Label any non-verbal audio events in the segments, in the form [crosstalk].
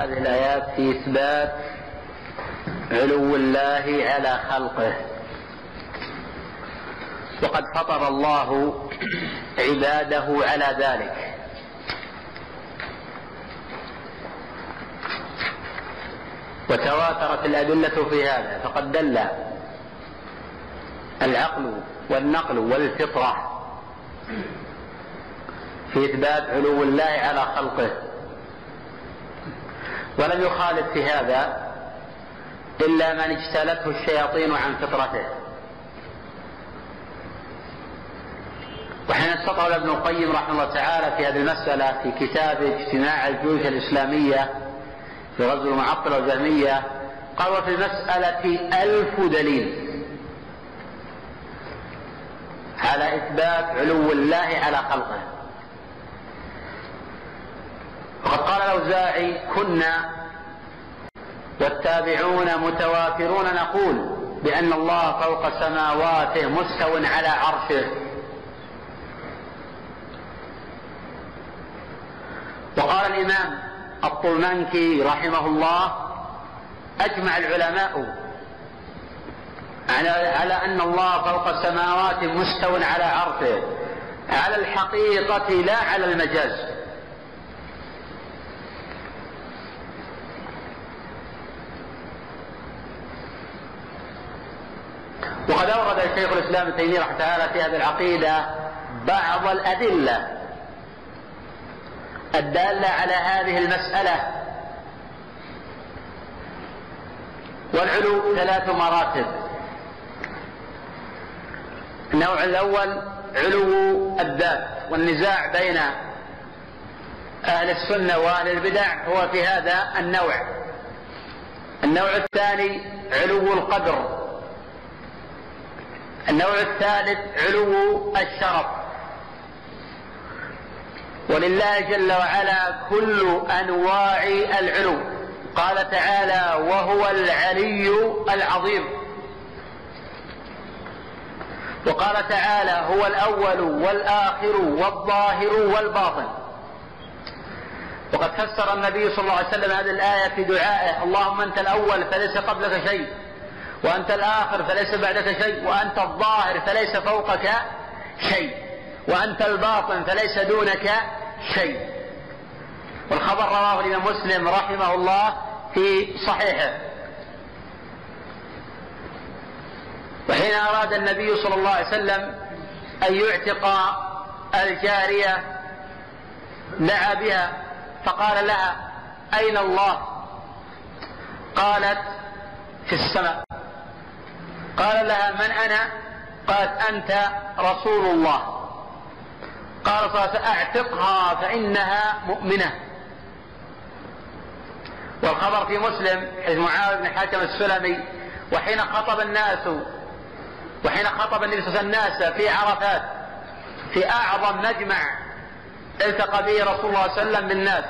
هذه الآيات في إثبات علو الله على خلقه. وقد فطر الله عباده على ذلك. وتواترت الأدلة في هذا فقد دل العقل والنقل والفطرة في إثبات علو الله على خلقه. ولم يخالف في هذا إلا من اجتالته الشياطين عن فطرته. وحين استطرد ابن القيم رحمه الله تعالى في هذه المسألة في كتاب اجتماع الجيوش الإسلامية في غزو المعطلة والجهمية قال وفي المسألة ألف دليل على إثبات علو الله على خلقه. وقد قال الأوزاعي كنا والتابعون متوافرون نقول بأن الله فوق سماواته مستو على عرشه. وقال الإمام الطلمنكي رحمه الله أجمع العلماء على أن الله فوق سماوات مستو على عرشه. على الحقيقة لا على المجاز. وقد أورد شيخ الإسلام ابن تيمية رحمه تعالى في هذه العقيدة بعض الأدلة الدالة على هذه المسألة. والعلو ثلاث مراتب. النوع الأول علو الذات والنزاع بين أهل السنة وأهل البدع هو في هذا النوع. النوع الثاني علو القدر. النوع الثالث علو الشرف. ولله جل وعلا كل أنواع العلو. قال تعالى وهو العلي العظيم. وقال تعالى هو الأول والآخر والظاهر والباطن. وقد فسر النبي صلى الله عليه وسلم هذه الآية في دعائه اللهم أنت الأول فليس قبلك شيء. وأنت الآخر فليس بعدك شيء وأنت الظاهر فليس فوقك شيء وأنت الباطن فليس دونك شيء. والخبر رواه الإمام مسلم رحمه الله في صحيحه. وحين أراد النبي صلى الله عليه وسلم أن يعتق الجارية دعا بها فقال لها أين الله؟ قالت في السماء. قال لها من أنا؟ قالت أنت رسول الله. قال فأعتقها فإنها مؤمنة. والخبر في مسلم حيث معاوية بن حاتم السلمي وحين خطب الناس وحين خطب النبي صلى الله عليه وسلم الناس في عرفات في أعظم مجمع التقى به رسول الله صلى الله عليه وسلم بالناس.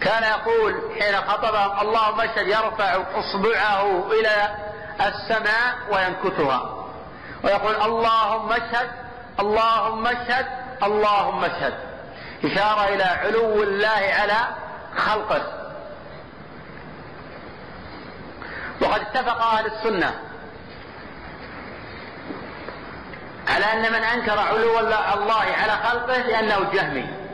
كان يقول حين خطبهم اللهم اشهد يرفع أصبعه إلى السماء وينكتها ويقول اللهم اشهد اللهم اشهد اللهم اشهد. إشارة إلى علو الله على خلقه. وقد اتفق أهل السنة على أن من أنكر علو الله على خلقه لأنه جهمي.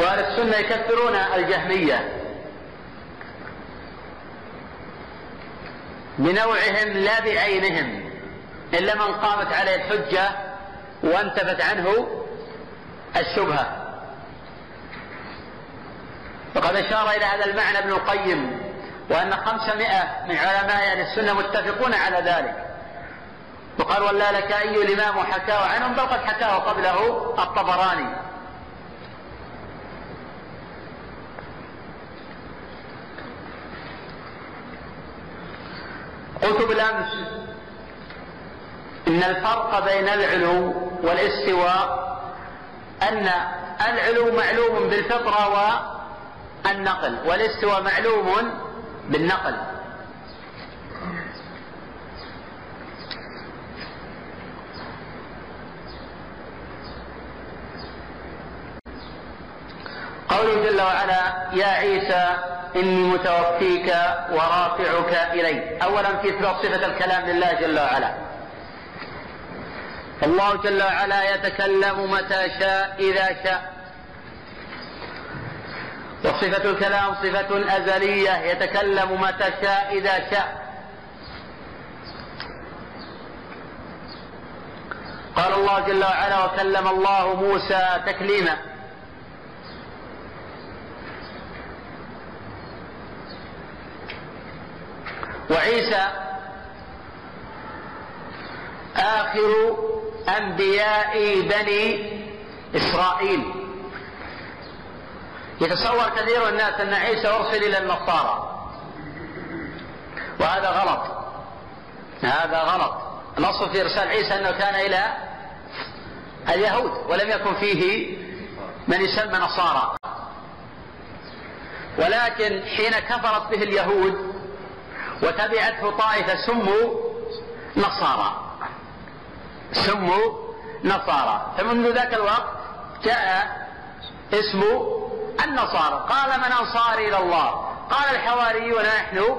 وأهل السنة يكفرون الجهمية. بنوعهم لا بعينهم إلا من قامت عليه الحجة وانتفت عنه الشبهة. وقد أشار إلى هذا المعنى ابن القيم وأن خمسمائة من علماء أهل السنة متفقون على ذلك. وقال ولا لك أي الإمام حكاه عنهم بل قد حكاه قبله الطبراني. قلت بالأمس إن الفرق بين العلو والاستواء أن العلو معلوم بالفطرة والنقل والاستواء معلوم بالنقل. قوله جل وعلا يا عيسى إني متوفيك ورافعك إلي. أولا في إثبات صفة الكلام لله جل وعلا. الله جل وعلا يتكلم متى شاء إذا شاء. وصفة الكلام صفة أزلية يتكلم متى شاء إذا شاء. قال الله جل وعلا وكلم الله موسى تكليما. وعيسى آخر أنبياء بني إسرائيل. يتصور كثير الناس أن عيسى أرسل إلى النصارى. وهذا غلط. هذا غلط. الأصل في إرسال عيسى أنه كان إلى اليهود ولم يكن فيه من يسمى نصارى. ولكن حين كفرت به اليهود وتبعته طائفة سموا نصارى. سموا نصارى. فمنذ ذاك الوقت جاء اسم النصارى. قال من أنصاري إلى الله؟ قال الحواريون نحن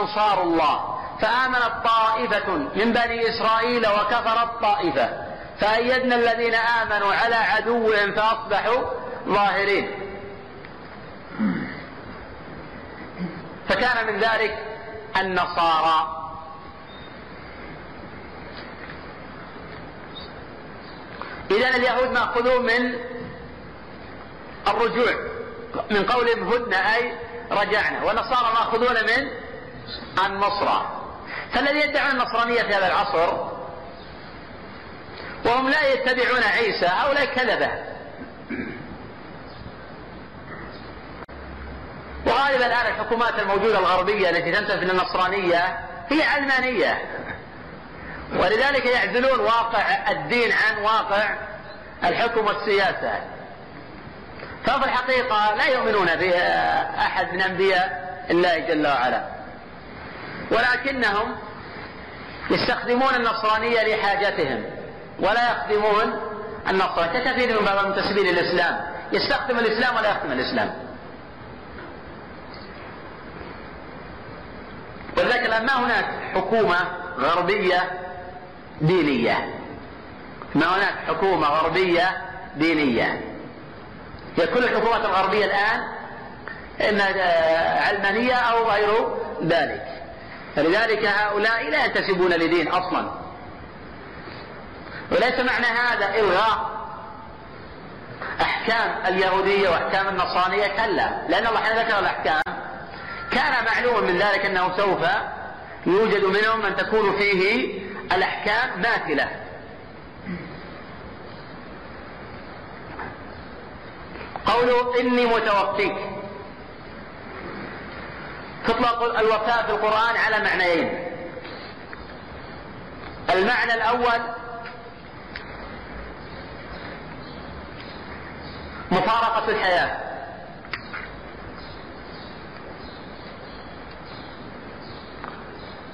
أنصار الله. فآمنت طائفة من بني إسرائيل وكفرت طائفة. فأيدنا الذين آمنوا على عدوهم فأصبحوا ظاهرين. فكان من ذلك النصارى. إذا اليهود مأخذون من الرجوع من قولهم هدن أي رجعنا. والنصارى مأخذون من النصرة. فالذي يدعون النصرانية في هذا العصر وهم لا يتبعون عيسى هؤلاء كذبة. وغالبا الآن الحكومات الموجودة الغربية التي تنتسب للنصرانية هي علمانية ولذلك يعزلون واقع الدين عن واقع الحكم والسياسة. ففي الحقيقة لا يؤمنون بأحد من أنبياء الله جل وعلا. ولكنهم يستخدمون النصرانية لحاجتهم ولا يخدمون النصرانية. ككثير من بعض المنتسبين للإسلام يستخدم الإسلام ولا يخدم الإسلام؟ ولذلك الآن ما هناك حكومة غربية دينية. ما هناك حكومة غربية دينية. هي كل الحكومات الغربية الآن إما علمانية أو غير ذلك. فلذلك هؤلاء لا ينتسبون لدين أصلا. وليس معنى هذا إلغاء أحكام اليهودية وأحكام النصرانية كلا. لأن الله حين ذكر الأحكام كان معلوما من ذلك أنه سوف يوجد منهم من تكون فيه الأحكام ماثله قوله إني متوفيك. تطلق الوفاة في القرآن على معنيين. المعنى الأول مفارقة الحياة.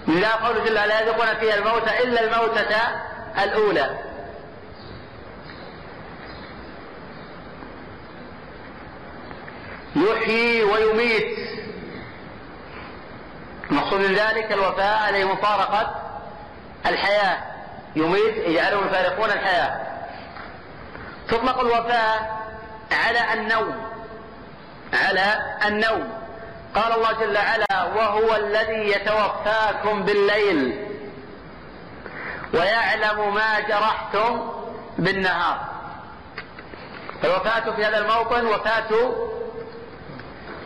لا قول جل لا يذوقون فيها الموت إلا الموتة الأولى. يحيي ويميت. المقصود من ذلك الوفاء عليه مفارقة الحياة. يميت يجعلهم يفارقون الحياة. تطلق الوفاة على النوم. على النوم. قال الله جل وعلا وهو الذي يتوفاكم بالليل ويعلم ما جرحتم بالنهار. الوفاة في هذا الموطن وفاة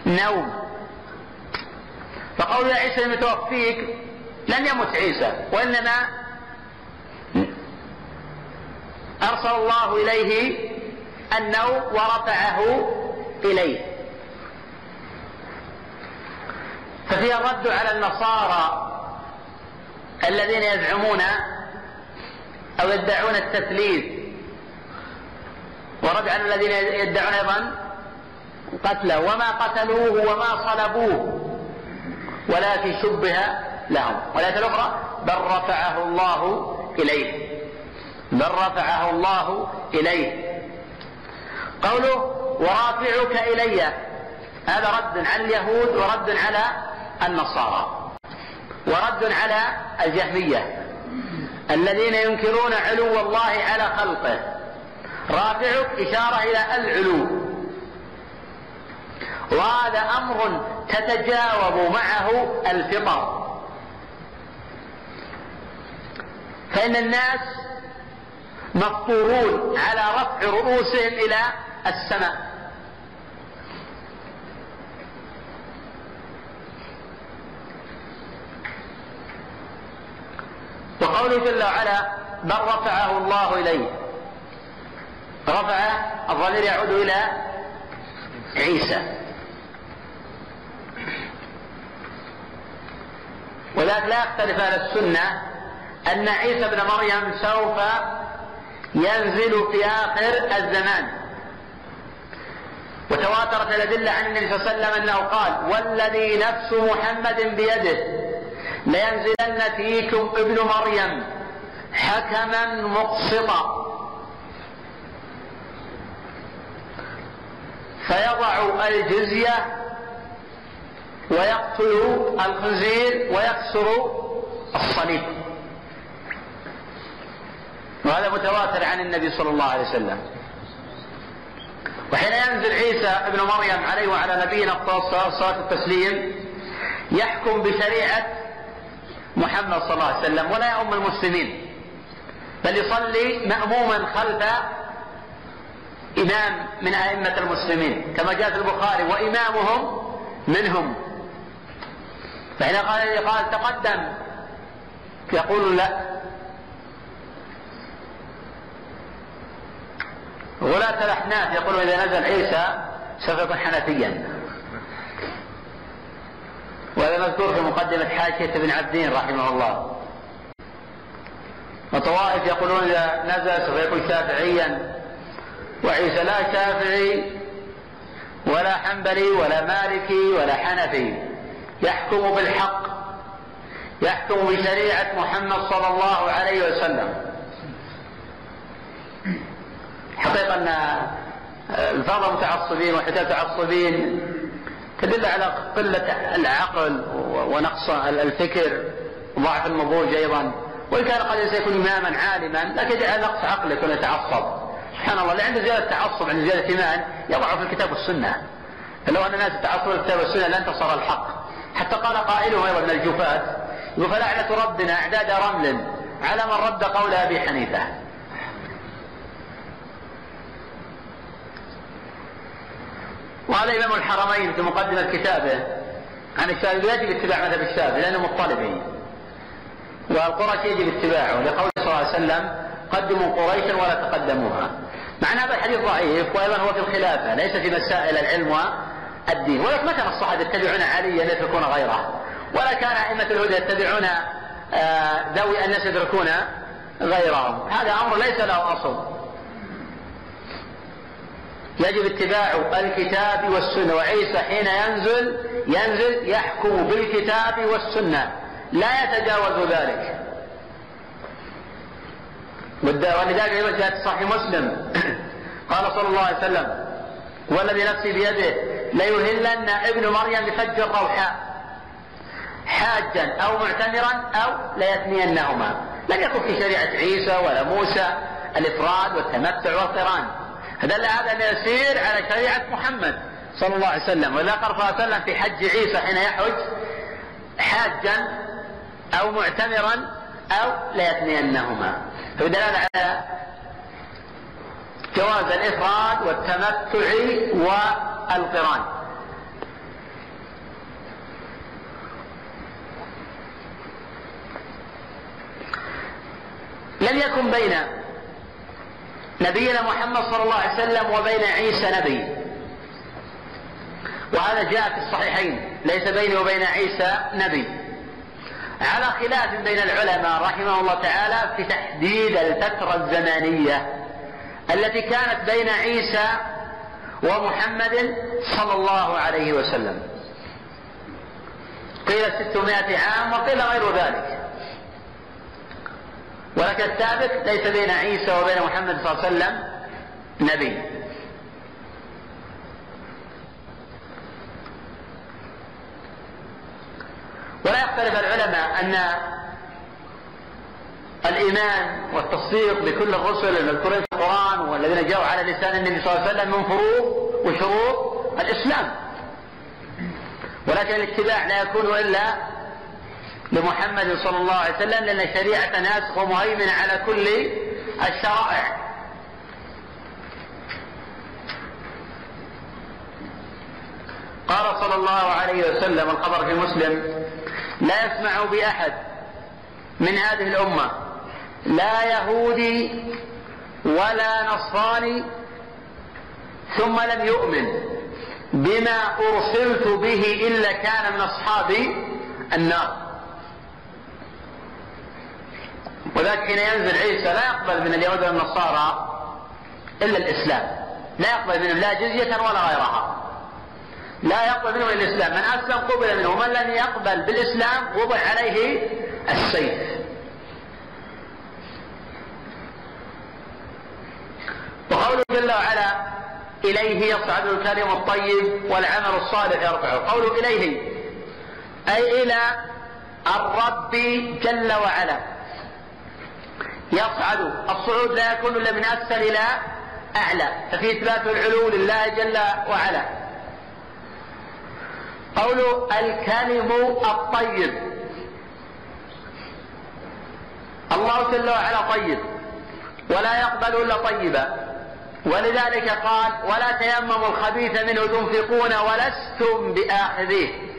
نوم. فقول يا عيسى المتوفيك لم يمت عيسى وإنما أرسل الله إليه النوم ورفعه إليه. ففيها الرد على النصارى الذين يزعمون أو يدعون التثليث ورد على الذين يدعون أيضا قتله. وما قتلوه وما صلبوه ولكن شبه لهم. والآية الأخرى بل رفعه الله إليه. بل رفعه الله إليه. قوله ورافعك إلي. هذا رد على اليهود ورد على النصارى. ورد على الجهمية. الذين ينكرون علو الله على خلقه. رافعك إشارة إلى العلو. وهذا أمر تتجاوب معه الفطر. فإن الناس مفطورون على رفع رؤوسهم إلى السماء. وقوله جل وعلا بل رفعه الله إليه. رفع الضمير يعود إلى عيسى. ولذلك لا يختلف أهل السنة أن عيسى ابن مريم سوف ينزل في آخر الزمان. وتواترت الأدلة عن النبي صلى الله عليه وسلم أنه قال والذي نفس محمد بيده لينزلن فيكم ابن مريم حكما مقسطا. فيضع الجزية ويقتل الخنزير ويكسر الصليب. وهذا متواتر عن النبي صلى الله عليه وسلم. وحين ينزل عيسى ابن مريم عليه وعلى نبينا الصلاة والتسليم يحكم بشريعة محمد صلى الله عليه وسلم ولا يؤم المسلمين. بل يصلي مأموما خلف إمام من أئمة المسلمين كما جاء في البخاري وإمامهم منهم. فحين قال قال تقدم يقول لا. غلاة الأحناف يقول إذا نزل عيسى سوف يكون حنفيا. وهذا مذكور في مقدمة حاشية ابن عبدين رحمه الله. وطوائف يقولون إذا نزل سوف يكون شافعيا وعيسى لا شافعي ولا حنبلي ولا مالكي ولا حنفي. يحكم بالحق يحكم بشريعة محمد صلى الله عليه وسلم. حقيقة أن الفاظ المتعصبين وحكاية المتعصبين تدل على قلة العقل ونقص الفكر وضعف النضوج أيضا. وإن كان قد سيكون إماما عالما لكن يجعل نقص عقله يكون يتعصب سبحان الله اللي عنده زيادة تعصب عنده زيادة إيمان يضع في الكتاب والسنة. لو أن الناس تعصبوا الكتاب والسنة لانتصر الحق. حتى قال قائلهم أيضا من الجفاة يقول فلعنة ربنا أعداد رمل على من رد قول أبي حنيفة. وهذا إمام الحرمين في مقدمة كتابه عن الشافعي يجب اتباع مذهب الشافعي لأنه مطلبي والقرش يجب اتباعه لقول صلى الله عليه وسلم قدموا قريشا ولا تقدموها. مع ان هذا الحديث ضعيف وأيضا هو في الخلافة ليس في مسائل العلم والدين. ولكن ما كان الصحابة يتبعون عليا يتركون غيره. ولا كان أئمة الهدى يتبعون آه، ذوي الناس يدركون غيرهم. هذا أمر ليس له أصل. يجب اتباع الكتاب والسنة. وعيسى حين ينزل ينزل يحكم بالكتاب والسنة. لا يتجاوز ذلك. ولذلك أيضا جاءت صحيح مسلم. [coughs] قال صلى الله عليه وسلم والذي نفسي بيده ليهلن ابن مريم بفج الروحاء. حاجا أو معتمرا أو ليثنينهما. لم يكن في شريعة عيسى ولا موسى الإفراد والتمتع والقران. فدل هذا ان يسير على شريعة محمد صلى الله عليه وسلم. قال صلى الله عليه وسلم في حج عيسى حين يحج حاجا أو معتمرا أو ليثنينهما فدلالة على جواز الإفراد والتمتع والقران. لم يكن بين نبينا محمد صلى الله عليه وسلم وبين عيسى نبي. وهذا جاء في الصحيحين ليس بيني وبين عيسى نبي. على خلاف بين العلماء رحمه الله تعالى في تحديد الفترة الزمانية التي كانت بين عيسى ومحمد صلى الله عليه وسلم. قيل ستمائة عام وقيل غير ذلك. ولكن الثابت ليس بين عيسى وبين محمد صلى الله عليه وسلم نبي. ولا يختلف العلماء أن الإيمان والتصديق بكل الرسل المذكورين في القرآن والذين جاءوا على لسان النبي صلى الله عليه وسلم من فروض وشروط الإسلام. ولكن الاتباع لا يكون إلا لمحمد صلى الله عليه وسلم لأن الشريعة ناسخ ومهيمن على كل الشرائع. قال صلى الله عليه وسلم الخبر في مسلم لا يسمع بأحد من هذه الأمة لا يهودي ولا نصراني ثم لم يؤمن بما أرسلت به إلا كان من أصحاب النار. وذلك حين ينزل عيسى لا يقبل من اليهود والنصارى إلا الإسلام. لا يقبل منهم لا جزية ولا غيرها. لا يقبل منهم الإسلام. من أسلم قبل منه ومن لم يقبل بالإسلام وضع عليه السيف. وقوله جل وعلا إليه يصعد الكلم الطيب والعمل الصالح يرفعه. قوله إليه. أي إلى الرب جل وعلا. يصعد. الصعود لا يكون إلا من أسفل إلى أعلى. ففي إثبات العلو لله جل وعلا. قوله الكلم الطيب. الله جل وعلا طيب. ولا يقبل إلا طيبا. ولذلك قال ولا تيمموا الخبيث منه تنفقون ولستم بآخذيه.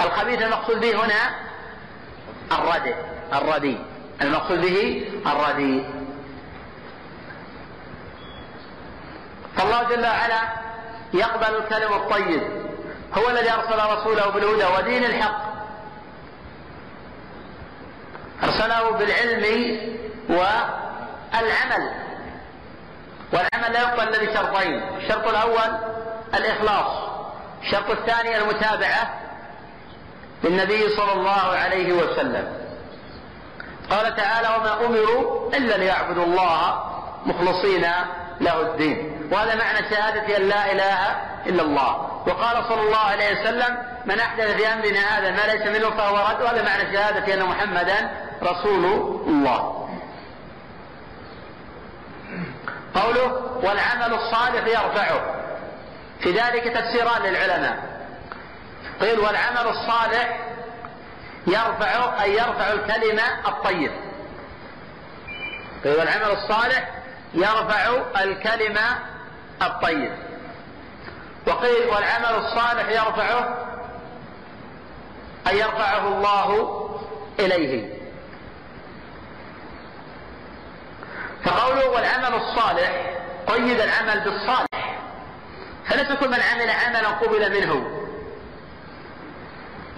الخبيث المقصود به هنا الردي الردي. المقصود به الردي. فالله جل وعلا يقبل الكلم الطيب. هو الذي أرسل رسوله بالهدى ودين الحق. أرسله بالعلم والعمل. والعمل لا يقبل الا بشرطين الشرط الأول الإخلاص. الشرط الثاني المتابعة للنبي صلى الله عليه وسلم. قال تعالى وما أمروا إلا ليعبدوا الله مخلصين له الدين. وهذا معنى شهادة أن لا إله إلا الله. وقال صلى الله عليه وسلم من أحدث في أمرنا هذا ما ليس منه فهو رد. وهذا معنى شهادة أن محمدا رسول الله. قوله والعمل الصالح يرفعه. في ذلك تفسيران للعلماء. قيل والعمل الصالح يرفع أي يرفع الكلمة الطيب. قيل والعمل الصالح يرفع الكلمة الطيب. وقيل والعمل الصالح يرفعه أي يرفعه الله إليه. فقوله والعمل الصالح قيد العمل بالصالح. فليس كل من عمل عملا قبل منه.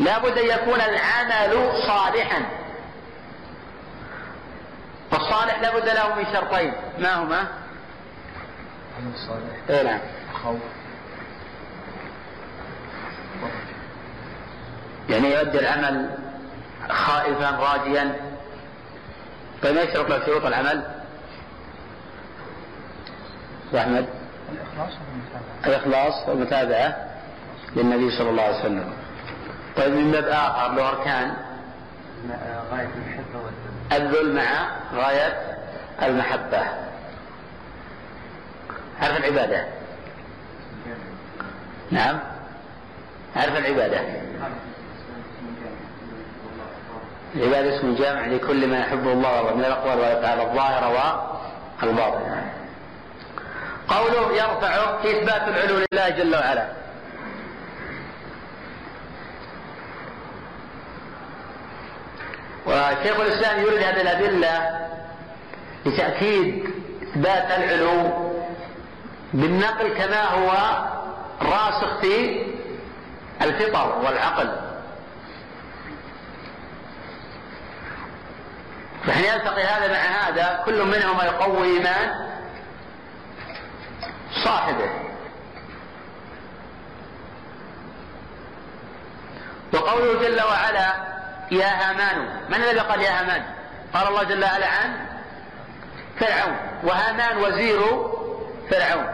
لا بد أن يكون العمل صالحا. والصالح لا بد له من شرطين. ما هما؟ عمل صالح اي نعم. خوف. يعني يؤدي العمل خائفا راجيا. طيب ما يشترط له شروط العمل؟ يا أحمد. الإخلاص والمتابعة. الإخلاص والمتابعة للنبي صلى الله عليه وسلم. طيب من باب آخر له أركان غاية المحبة والذل الذل مع غاية المحبة. عرف العبادة؟ نعم. عرف العبادة؟ العبادة اسم جامع لكل ما يحبه الله والله من الأقوال والأفعال الظاهرة والباطنة. قوله يرفعه في إثبات العلو لله جل وعلا. وشيخ الإسلام يورد هذه الأدلة لتأكيد إثبات العلو بالنقل كما هو راسخ في الفطر والعقل. فحين يلتقي هذا مع هذا؟ كل منهما يقوي إيمان صاحبه. وقوله جل وعلا يا هامان. من الذي قال يا هامان؟ قال الله جل وعلا عن فرعون. وهامان وزير فرعون.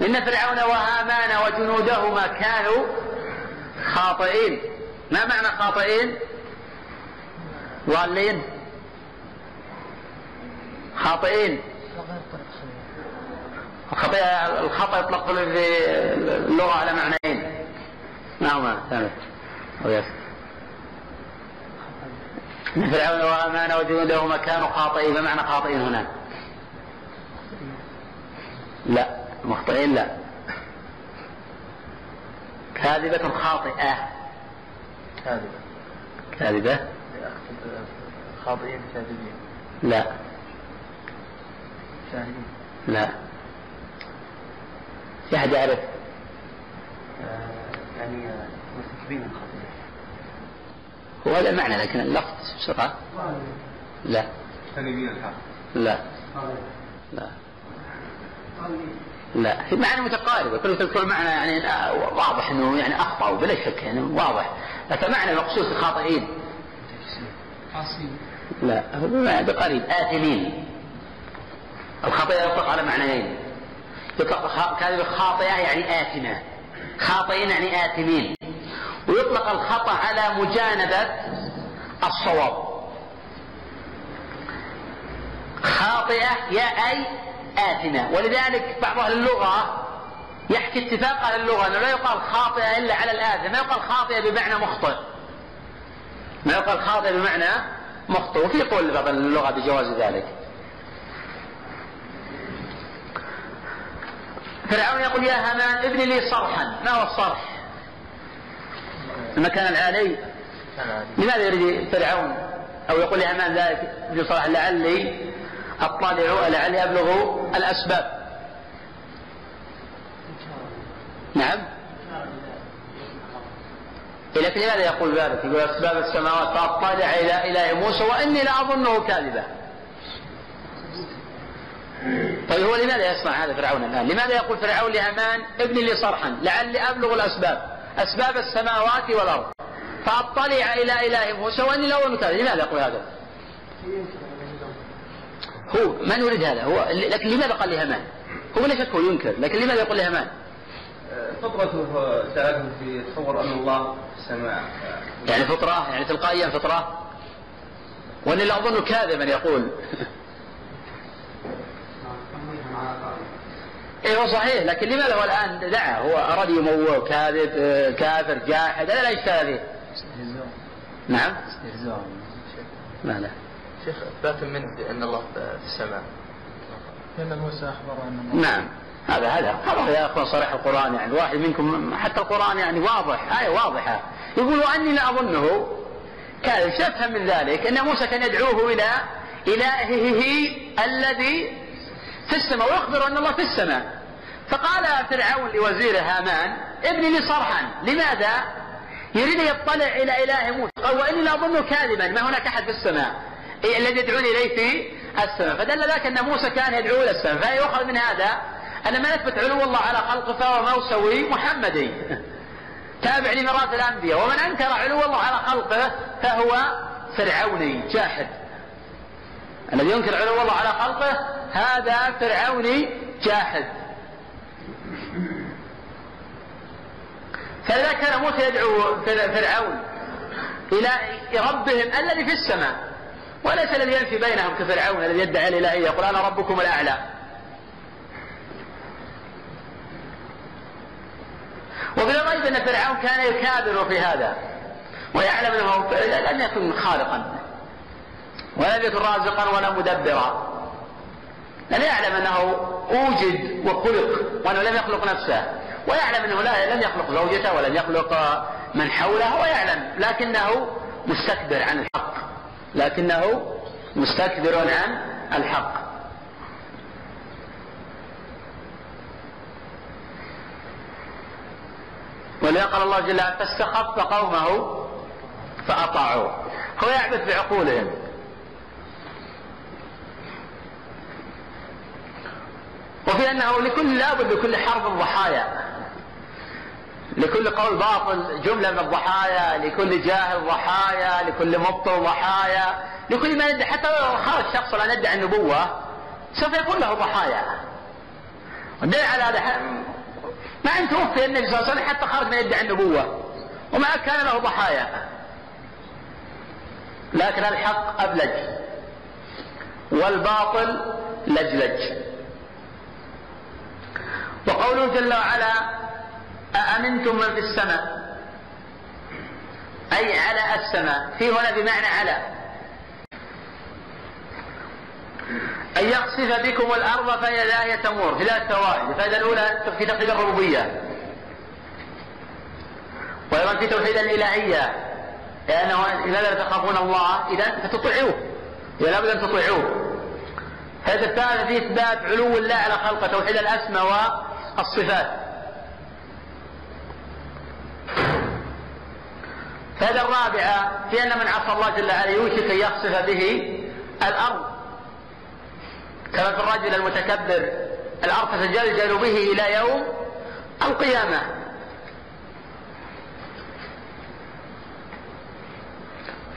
إن فرعون وهامان وجنودهما كانوا خاطئين. ما معنى خاطئين؟ ضالين. خاطئين. الخطأ الخطأ يطلق في اللغة على معنيين. نعم أو يس من فرعون وهامان وجنودهما كانوا خاطئين ما معنى خاطئين هنا؟ لا مخطئين لا. كاذبة خاطئة. كاذبة. كاذبة؟ خاطئين كاذبين. لا. شاهدين. لا. في أحد يعرف؟ يعني مرتكبين الخطيئة هو هذا المعنى لكن اللفظ بسرعة لا. لا. لا. لا. في معنى متقاربة كل كل معنى يعني آه، واضح إنه يعني اخطأوا بلا شك يعني واضح. لكن معنى مقصود الخاطئين لا. هو بمعنى بقريب. آثمين. الخطيئة يطلق على معنيين. يطلق كلمة خاطئة يعني آثمة. خاطئين يعني آثمين. ويطلق الخطأ على مجانبة الصواب. خاطئة يا أي آثمة. ولذلك بعض أهل اللغة يحكي اتفاق أهل اللغة أنه لا يقال خاطئة إلا على الآثم ما يقال خاطئة بمعنى مخطئ. ما يقال خاطئ بمعنى مخطئ. وفي قول بعض اللغة بجواز ذلك. فرعون يقول يا هامان ابن لي صرحا. ما هو الصرح؟ المكان العالي لماذا يريد فرعون أو يقول لهامان ذلك ابن صرح لعلي اطلع لعلي أبلغ الأسباب نعم لكن لماذا يقول ذلك؟ يقول أسباب السماوات فاطلع إلى اله موسى وإني لاظنه كاذبا. طيب هو لماذا يصنع هذا فرعون الآن؟ لماذا يقول فرعون لهامان ابني لي صرحا لعلي أبلغ الأسباب أسباب السماوات والأرض فأطلع إلى إله موسى واني لاظنه كاذبا، لماذا يقول هذا؟ هو من يريد هذا؟ هو لكن لماذا قال لهامان؟ هو لا شك هو ينكر، لكن لماذا يقول لهامان؟ فطرته سألته في تصور أن الله في السماء يعني فطرة يعني تلقائيا فطرة واني لا أظن كاذبا يقول إيه هو صحيح لكن لماذا هو الآن دعا؟ هو أراد يموه كاذب آه، كافر جاحد هذا لا اشكال فيه استهزاء. نعم. استهزاء. لا لا. شيخ إثبات من أن الله في السماء. لأن موسى أخبر أن الله نعم. هذا هذا خبر يا أخوان صريح القرآن يعني. واحد منكم حتى القرآن يعني واضح آية واضحة. يقول وأني لا أظنه. كاذب شو أفهم من ذلك؟ أن موسى كان يدعوه إلى إلهه الذي في السماء ويخبر أن الله في السماء. فقال فرعون لوزيره هامان ابني لي صرحا لماذا؟ يريد يطلع إلى إله موسى. قال وإني لا أظنه كاذبا ما هناك أحد في السماء. إيه الذي يدعوني إليه في السماء. فدل ذلك أن موسى كان يدعو إلى السماء. فيؤخذ من هذا أن ما يثبت علو الله على خلقه فهو موسوي محمدي. تابع لميراث الأنبياء. ومن أنكر علو الله على خلقه فهو فرعوني جاحد. الذي ينكر علو الله على خلقه هذا فرعوني جاحد. فلذا كان موسى يدعو فرعون إلى ربهم الذي في السماء وليس الذي ينفي بينهم كفرعون الذي يدعي الالهيه يقول أنا ربكم الأعلى. ومن الغيب أن فرعون كان يكابر في هذا ويعلم أنه لم يكن خالقا ولم يكن رازقا ولا مدبرا. لم يعلم أنه أوجد وخلق وأنه لم يخلق نفسه. ويعلم أنه لا لم يخلق زوجته ولم يخلق من حوله ويعلم لكنه مستكبر عن الحق. لكنه مستكبر عن الحق. ولذا الله جل وعلا فاستخف قومه فأطاعوه. هو يعبث بعقولهم. وفي أنه لكل لابد لكل حرب ضحايا. لكل قول باطل جملة من الضحايا لكل جاهل ضحايا لكل مبطل ضحايا لكل ما يدعي حتى لو خرج شخص لا يدعي النبوة سوف يكون له ضحايا. والدليل على هذا. ما ان توفي النبي صلى الله عليه وسلم حتى خرج من يدعي النبوة وما كان له ضحايا. لكن الحق أبلج والباطل لجلج. وقوله جل وعلا أأمنتم من في السماء؟ أي على السماء. في هنا بمعنى على. أن يقصف بكم الأرض فإذا هي تمور في ذات فوائد الفائدة الأولى في توحيد الربوبية. وأيضا في توحيد الإلهية. لأنه لماذا لا تخافون الله إذا فتطيعوه إذا لابد أن تطيعوه. الفائدة الثالثة في إثبات علو الله على خلقه توحيد الأسماء والصفات. الفائدة الرابعة في أن من عصى الله جل وعلا يوشك أن يخسف به الأرض. كما في الرجل المتكبر الأرض تتجلجل به إلى يوم القيامة.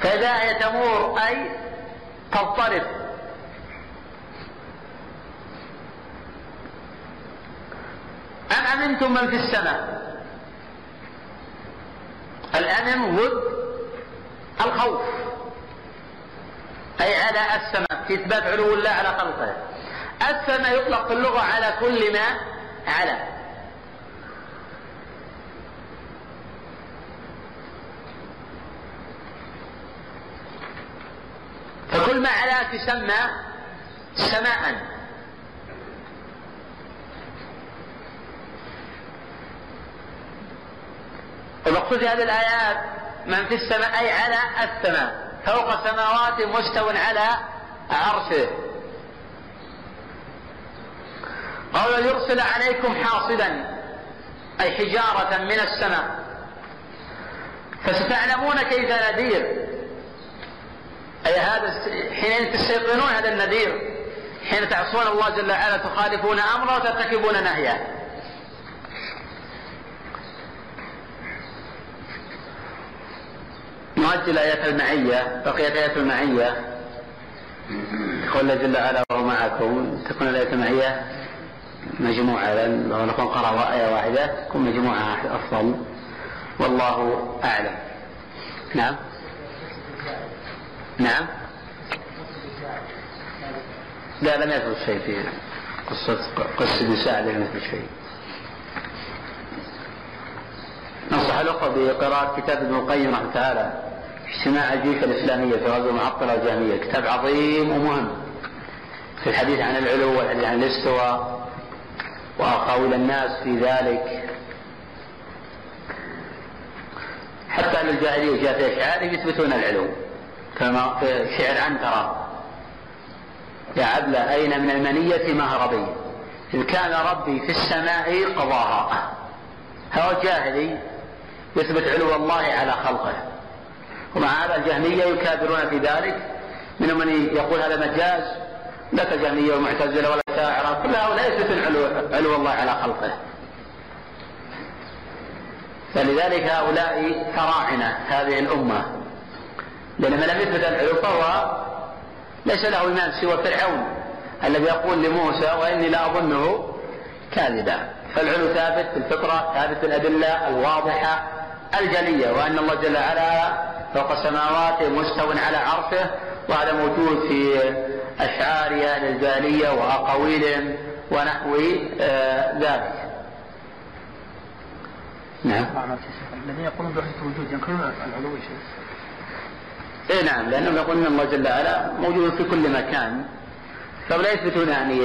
فإذا هي تمور أي تضطرب. أم أمنتم من في السماء؟ الأمن ضد الخوف. أي على السماء. في إثبات علو الله على خلقه. السماء يطلق في اللغة على كل ما على. فكل ما علا تسمى سماء. المقصود في هذه الآيات من في السماء أي على السماء. فوق سماوات مستو على عرشه. قال يرسل عليكم حاصبا أي حجارة من السماء. فستعلمون كيف نذير. أي هذا حين تستيقنون هذا النذير. حين تعصون الله جل وعلا تخالفون أمره وترتكبون نهيه. نؤجل آيات المعية بقيت آيات المعية. يقول الله جل وعلا وهو معكم. تكون الآية المعية مجموعة لو نكون قرأ آية واحدة تكون مجموعة أفضل. والله أعلم. نعم. نعم. لا لم يثبت شيء في قصة قصة ابن سعد لم يثبت شيء. نصح الأخوة بقراءة كتاب ابن القيم رحمه تعالى اجتماع الجيش الإسلامية في غزو المعطلة والجهمية كتاب عظيم ومهم. في الحديث عن العلو والحديث عن الاستواء وأقاويل الناس في ذلك. حتى أهل الجاهلية جاء في أشعار يثبتون العلو. كما في شعر عنترة يا عبلة أين من المنية مهربي إذ كان ربي في السماء قضاها. هو جاهلي يثبت علو الله على خلقه. ومع هذا الجهمية يكابرون في ذلك. منهم من يقول هذا مجاز. لا كجهمية ومعتزلة ولا شاعرة. كل هؤلاء يثبتون علو, علو الله على خلقه. فلذلك هؤلاء فراعنة هذه الأمة. لأن من لم يثبت العلو فهو ليس له إيمان سوى فرعون الذي يقول لموسى وإني لا أظنه كاذبا. فالعلو ثابت في الفطرة ثابت في الأدلة الواضحة. الجلية وأن الله جل وعلا فوق السماوات مستو على عرشه وهذا موجود في أشعار أهل الجاهلية وأقاويلهم ونحو آه ذلك. نعم. الذين يقولون بوحدة الوجود ينكرون العلو شيء اي نعم لأنهم يقولون الله جل وعلا موجود في كل مكان. فلا يثبتون يعني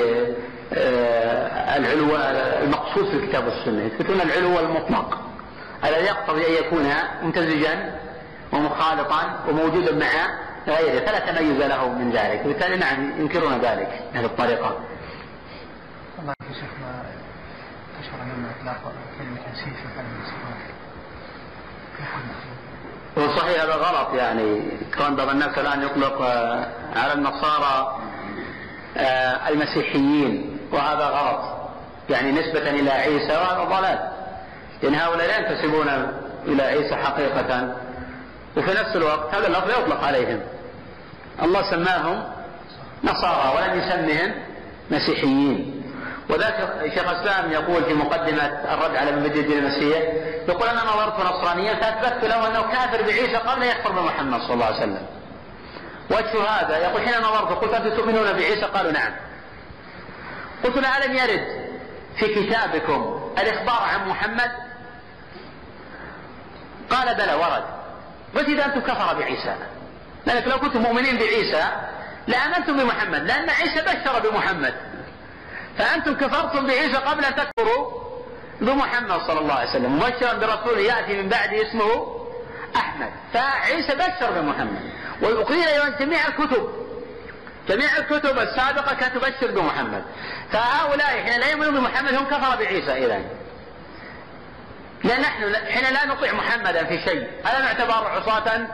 آه العلو المقصود في الكتاب والسنة يثبتون العلو المطلق. الذي يقتضي أن يكون ممتزجا ومخالطا وموجودا مع غيره فلا تميز له من ذلك. وبالتالي نعم ينكرون ذلك هذه الطريقة. الله يا شيخ ما الصفات وصحيح هذا غلط يعني. كون بعض الناس الآن يطلق على النصارى المسيحيين وهذا غلط. يعني نسبة إلى عيسى وهذا ضلال. لأن هؤلاء لا ينتسبون إلى عيسى حقيقة. وفي نفس الوقت هذا اللفظ يطلق عليهم. الله سماهم نصارى ولم يسمهم مسيحيين. وذاك شيخ الإسلام يقول في مقدمة الرد على ابن الدين المسيح يقول أنا نظرت نصرانيا فأثبتت له أنه كافر بعيسى قبل يكفر بمحمد صلى الله عليه وسلم. وجه هذا؟ يقول حين نظرت قلت أنتم تؤمنون بعيسى؟ قالوا نعم. قلت له ألم يرد في كتابكم الإخبار عن محمد؟ قال بلى ورد. قلت إذا أنتم كفر بعيسى. لأنك لو كنتم مؤمنين بعيسى لآمنتم بمحمد لأن عيسى بشر بمحمد. فأنتم كفرتم بعيسى قبل أن تكفروا بمحمد صلى الله عليه وسلم. مبشرا برسول يأتي من بعد اسمه أحمد. فعيسى بشر بمحمد. وقيل أيضا جميع الكتب جميع الكتب السابقة كانت تبشر بمحمد. فهؤلاء حين لا يؤمنون بمحمد هم كفر بعيسى إذا لا نحن حين لا نطيع محمدا في شيء. ألا نعتبر عصاة؟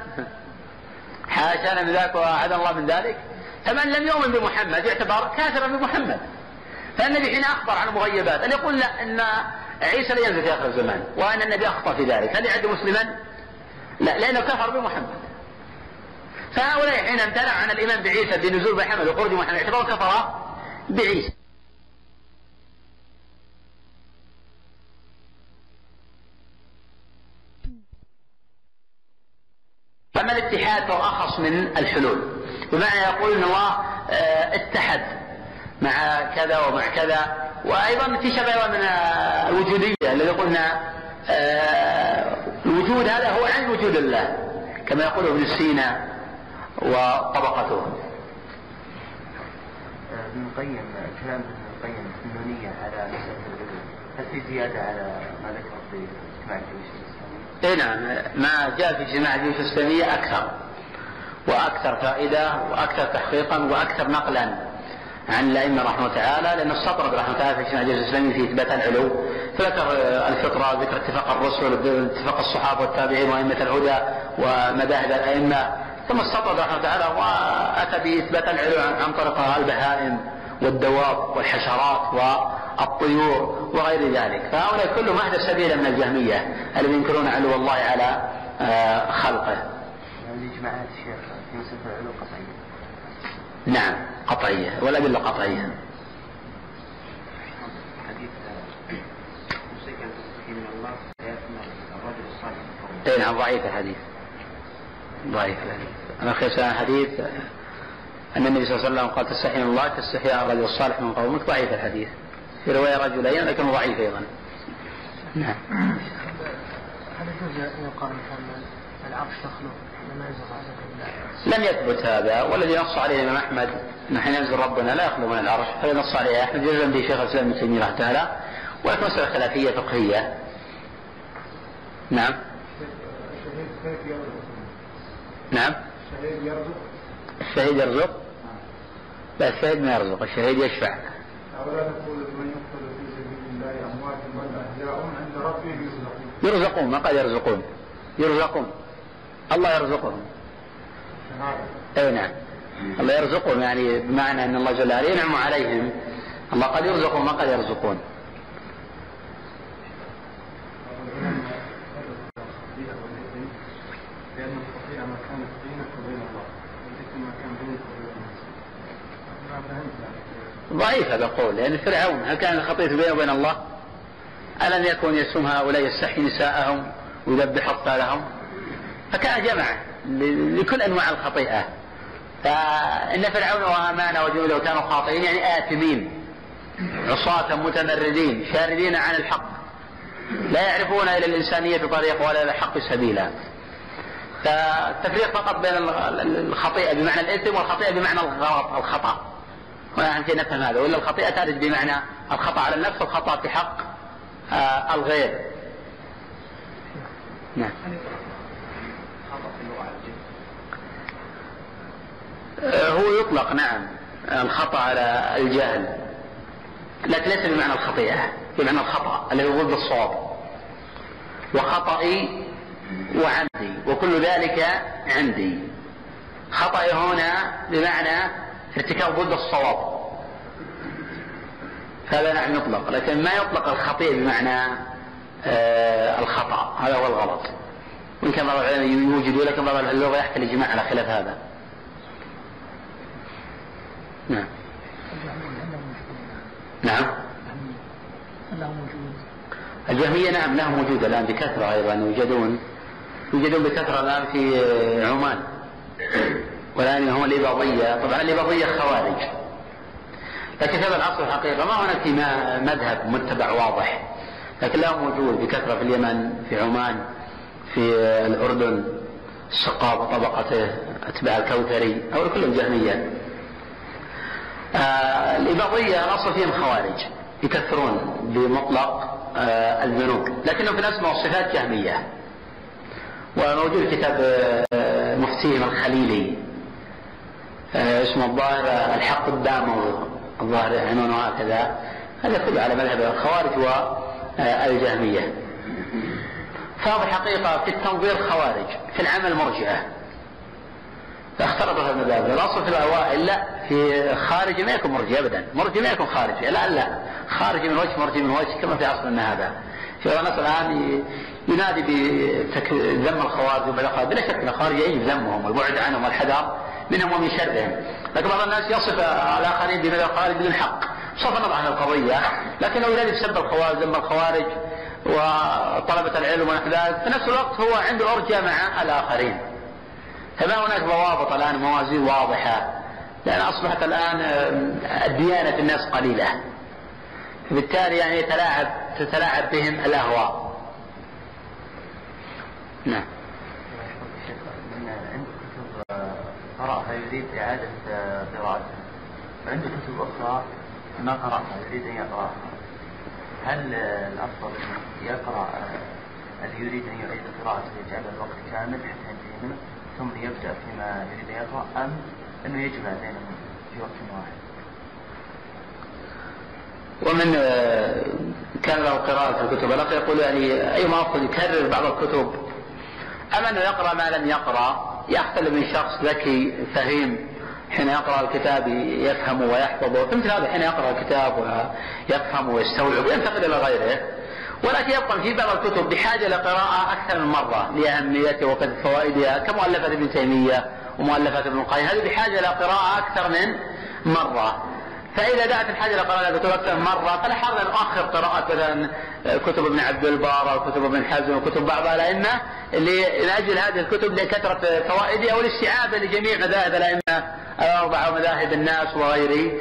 حاشانا من ذلك وأعاذنا الله من ذلك. فمن لم يؤمن بمحمد يعتبر كافرا بمحمد. فالنبي حين أخبر عن المغيبات أن يقول لا أن عيسى لا ينزل في آخر الزمان وأن النبي أخطأ في ذلك. هل يعد مسلما؟ لا لأنه كفر بمحمد. فهؤلاء حين امتنع عن الإيمان بعيسى بنزول محمد وخروج محمد يعتبرون كفر بعيسى. أما الاتحاد فهو أخص من الحلول. بمعنى يقول أن الله آه، اتحد مع كذا ومع كذا. وأيضا في شبه من الوجودية الذي قلنا آه، الوجود هذا هو عن وجود الله كما يقول ابن سينا وطبقته. ابن القيم كلام ابن القيم في على مسألة العلوم هل في زيادة على ما ذكر في اجتماع الإسلامية؟ اي نعم ما جاء في اجتماع الجيوش الإسلامية أكثر وأكثر فائدة وأكثر تحقيقا وأكثر نقلا عن الأئمة رحمه الله تعالى لأن استطرد رحمه تعالى في اجتماع الجيوش الإسلامي في إثبات العلو. فذكر الفطرة ذكر اتفاق الرسل اتفاق الصحابة والتابعين وأئمة الهدى ومذاهب الأئمة. ثم استطرد رحمه تعالى وأتى بإثبات العلو عن طريق البهائم والدواب والحشرات والطيور وغير ذلك فهؤلاء كلهم اهدى سبيلا من الجهمية الذين ينكرون علو الله على آه، خلقه. يعني الشيخ في مسألة العلو قطعية. نعم قطعية والأدلة قطعية. حديث من الله الرجل الصالح. اي نعم ضعيف الحديث. ضعيف الحديث. أنا خير حديث أن النبي صلى الله عليه وسلم قال تستحي من الله تستحي الرجل الصالح من قومك ضعيف الحديث في رواية رجلين لكنه ضعيف أيضا. نعم. هل يجوز أن يقال مثلا العرش ينزل لم يثبت هذا والذي نص عليه الإمام أحمد انه حين ينزل ربنا لا يخلو من العرش هذا نص عليه أحمد جزءا به شيخ الإسلام ابن تيمية رحمه الله ولكن مسألة خلافية فقهية. نعم. نعم. الشهيد يرزق؟ الشهيد يرزق لا الشهيد ما يرزق الشهيد يشفع. أولا تقول من يقتل في سبيل الله أموات بل أحياء عند ربهم يرزقون ما قال يرزقون؟ يرزقون. الله يرزقهم. أي نعم. الله يرزقهم يعني بمعنى أن الله جل وعلا ينعم عليهم. الله قد يرزقهم ما قد يرزقون. ضعيف هذا القول لأن فرعون هل كان الخطية بينه وبين الله؟ ألم يكن يسوم هؤلاء يستحي نساءهم ويذبح أطفالهم؟ فكان جمع لكل أنواع الخطيئة. فإن فرعون وهامان وجنوده كانوا خاطئين يعني آثمين عصاة متمردين شاردين عن الحق. لا يعرفون إلى الإنسانية طريق ولا إلى الحق سبيلا. فالتفريق فقط بين الخطيئة بمعنى الإثم والخطيئة بمعنى الغلط الخطأ. ونحن نفهم هذا وإلا الخطيئة ترد بمعنى الخطأ على النفس والخطأ في حق. آه الغير. نعم. آه هو يطلق نعم الخطأ على الجهل. لكن ليس بمعنى الخطيئة بمعنى الخطأ الذي هو ضد الصواب. وخطئي وعمدي وكل ذلك عندي. خطأ هنا بمعنى ارتكاب ضد الصواب. هذا نعم يطلق لكن ما يطلق الخطيئة بمعنى آه الخطأ هذا هو الغلط. وإن كان بعض العلماء يوجد ولكن بعض اللغة يحتل الإجماع على خلاف هذا. نعم. نعم. الجهمية نعم لهم وجود الآن بكثرة أيضا يوجدون يوجدون بكثرة الآن في عمان. والآن هم الإباضية طبعا الإباضية خوارج. لكن هذا الأصل الحقيقة ما هناك مذهب متبع واضح. لكن لهم وجود بكثرة في اليمن في عمان في الأردن الشقاق وطبقته أتباع الكوثري أو كلهم جهمية. آه الإباضية الأصل فيهم خوارج يكثرون بمطلق آه الذنوب لكنهم في الأسماء والصفات جهمية. وموجود كتاب آه مفتيهم الخليلي آه اسمه الظاهر الحق الداموي الظاهر عنوانه هكذا. هذا كله على مذهب الخوارج والجهمية فهو الحقيقة في التنظير خوارج في العمل مرجئة. فاختلطت المذاهب الاصل في الاوائل لا في خارج ما يكون مرجئ ابدا. مرجئ ما يكون خارج لا لا. خارج من وجه مرجئ من وجه كما في عصرنا هذا في ناس الان ينادي بذم الخوارج وبالخوارج بلا شك إن الخوارج يجب ذمهم والبعد عنهم والحذر. منهم ومن شرهم. لكن بعض الناس يصف الآخرين بمثل الخوارج بدون حق. بصرف النظر عن القضية. لكنه ينادي بسب الخوارج ذم الخوارج وطلبة العلم ونحو ذلك. في نفس الوقت هو عنده أرجى مع الآخرين. فما هناك ضوابط الآن؟ موازين واضحة. لأن أصبحت الآن ديانة الناس قليلة. بالتالي يعني يتلاعب تتلاعب بهم الأهواء. نعم عنده كتب قرأها يريد إعادة قراءتها وعنده كتب أخرى ما قرأها يريد أن يقرأها هل الأفضل أنه يقرأ اللي يريد أن يعيد قراءته يجعل الوقت كامل حتى ينتهي منه ثم يبدأ فيما يريد أن يقرأ أم أنه يجمع بينهم في وقت واحد؟ ومن كان له قراءة الكتب. الأخ يقول يعني أي ما أفضل يكرر بعض الكتب؟ أم أنه يقرأ ما لم يقرأ يختلف من شخص ذكي فهيم حين يقرأ الكتاب يفهم ويحفظه مثل هذا حين يقرأ الكتاب ويفهم ويستوعب وينتقل إلى غيره. ولكن يبقى في بعض الكتب بحاجة لقراءة أكثر من مرة لأهميتها وقد فوائدها كمؤلفات ابن تيمية ومؤلفات ابن القيم. هذه بحاجة لقراءة أكثر من مرة. فإذا دعت الحاجة لقراءة الكتب أكثر من مرة فلا حرج أن أؤخر قراءة مثلا كتب ابن عبد البر أو كتب ابن حزم وكتب بعض الأئمة لأجل هذه الكتب لكثرة فوائدها والاستيعاب لجميع مذاهب الأئمة الأربعة ومذاهب الناس وغير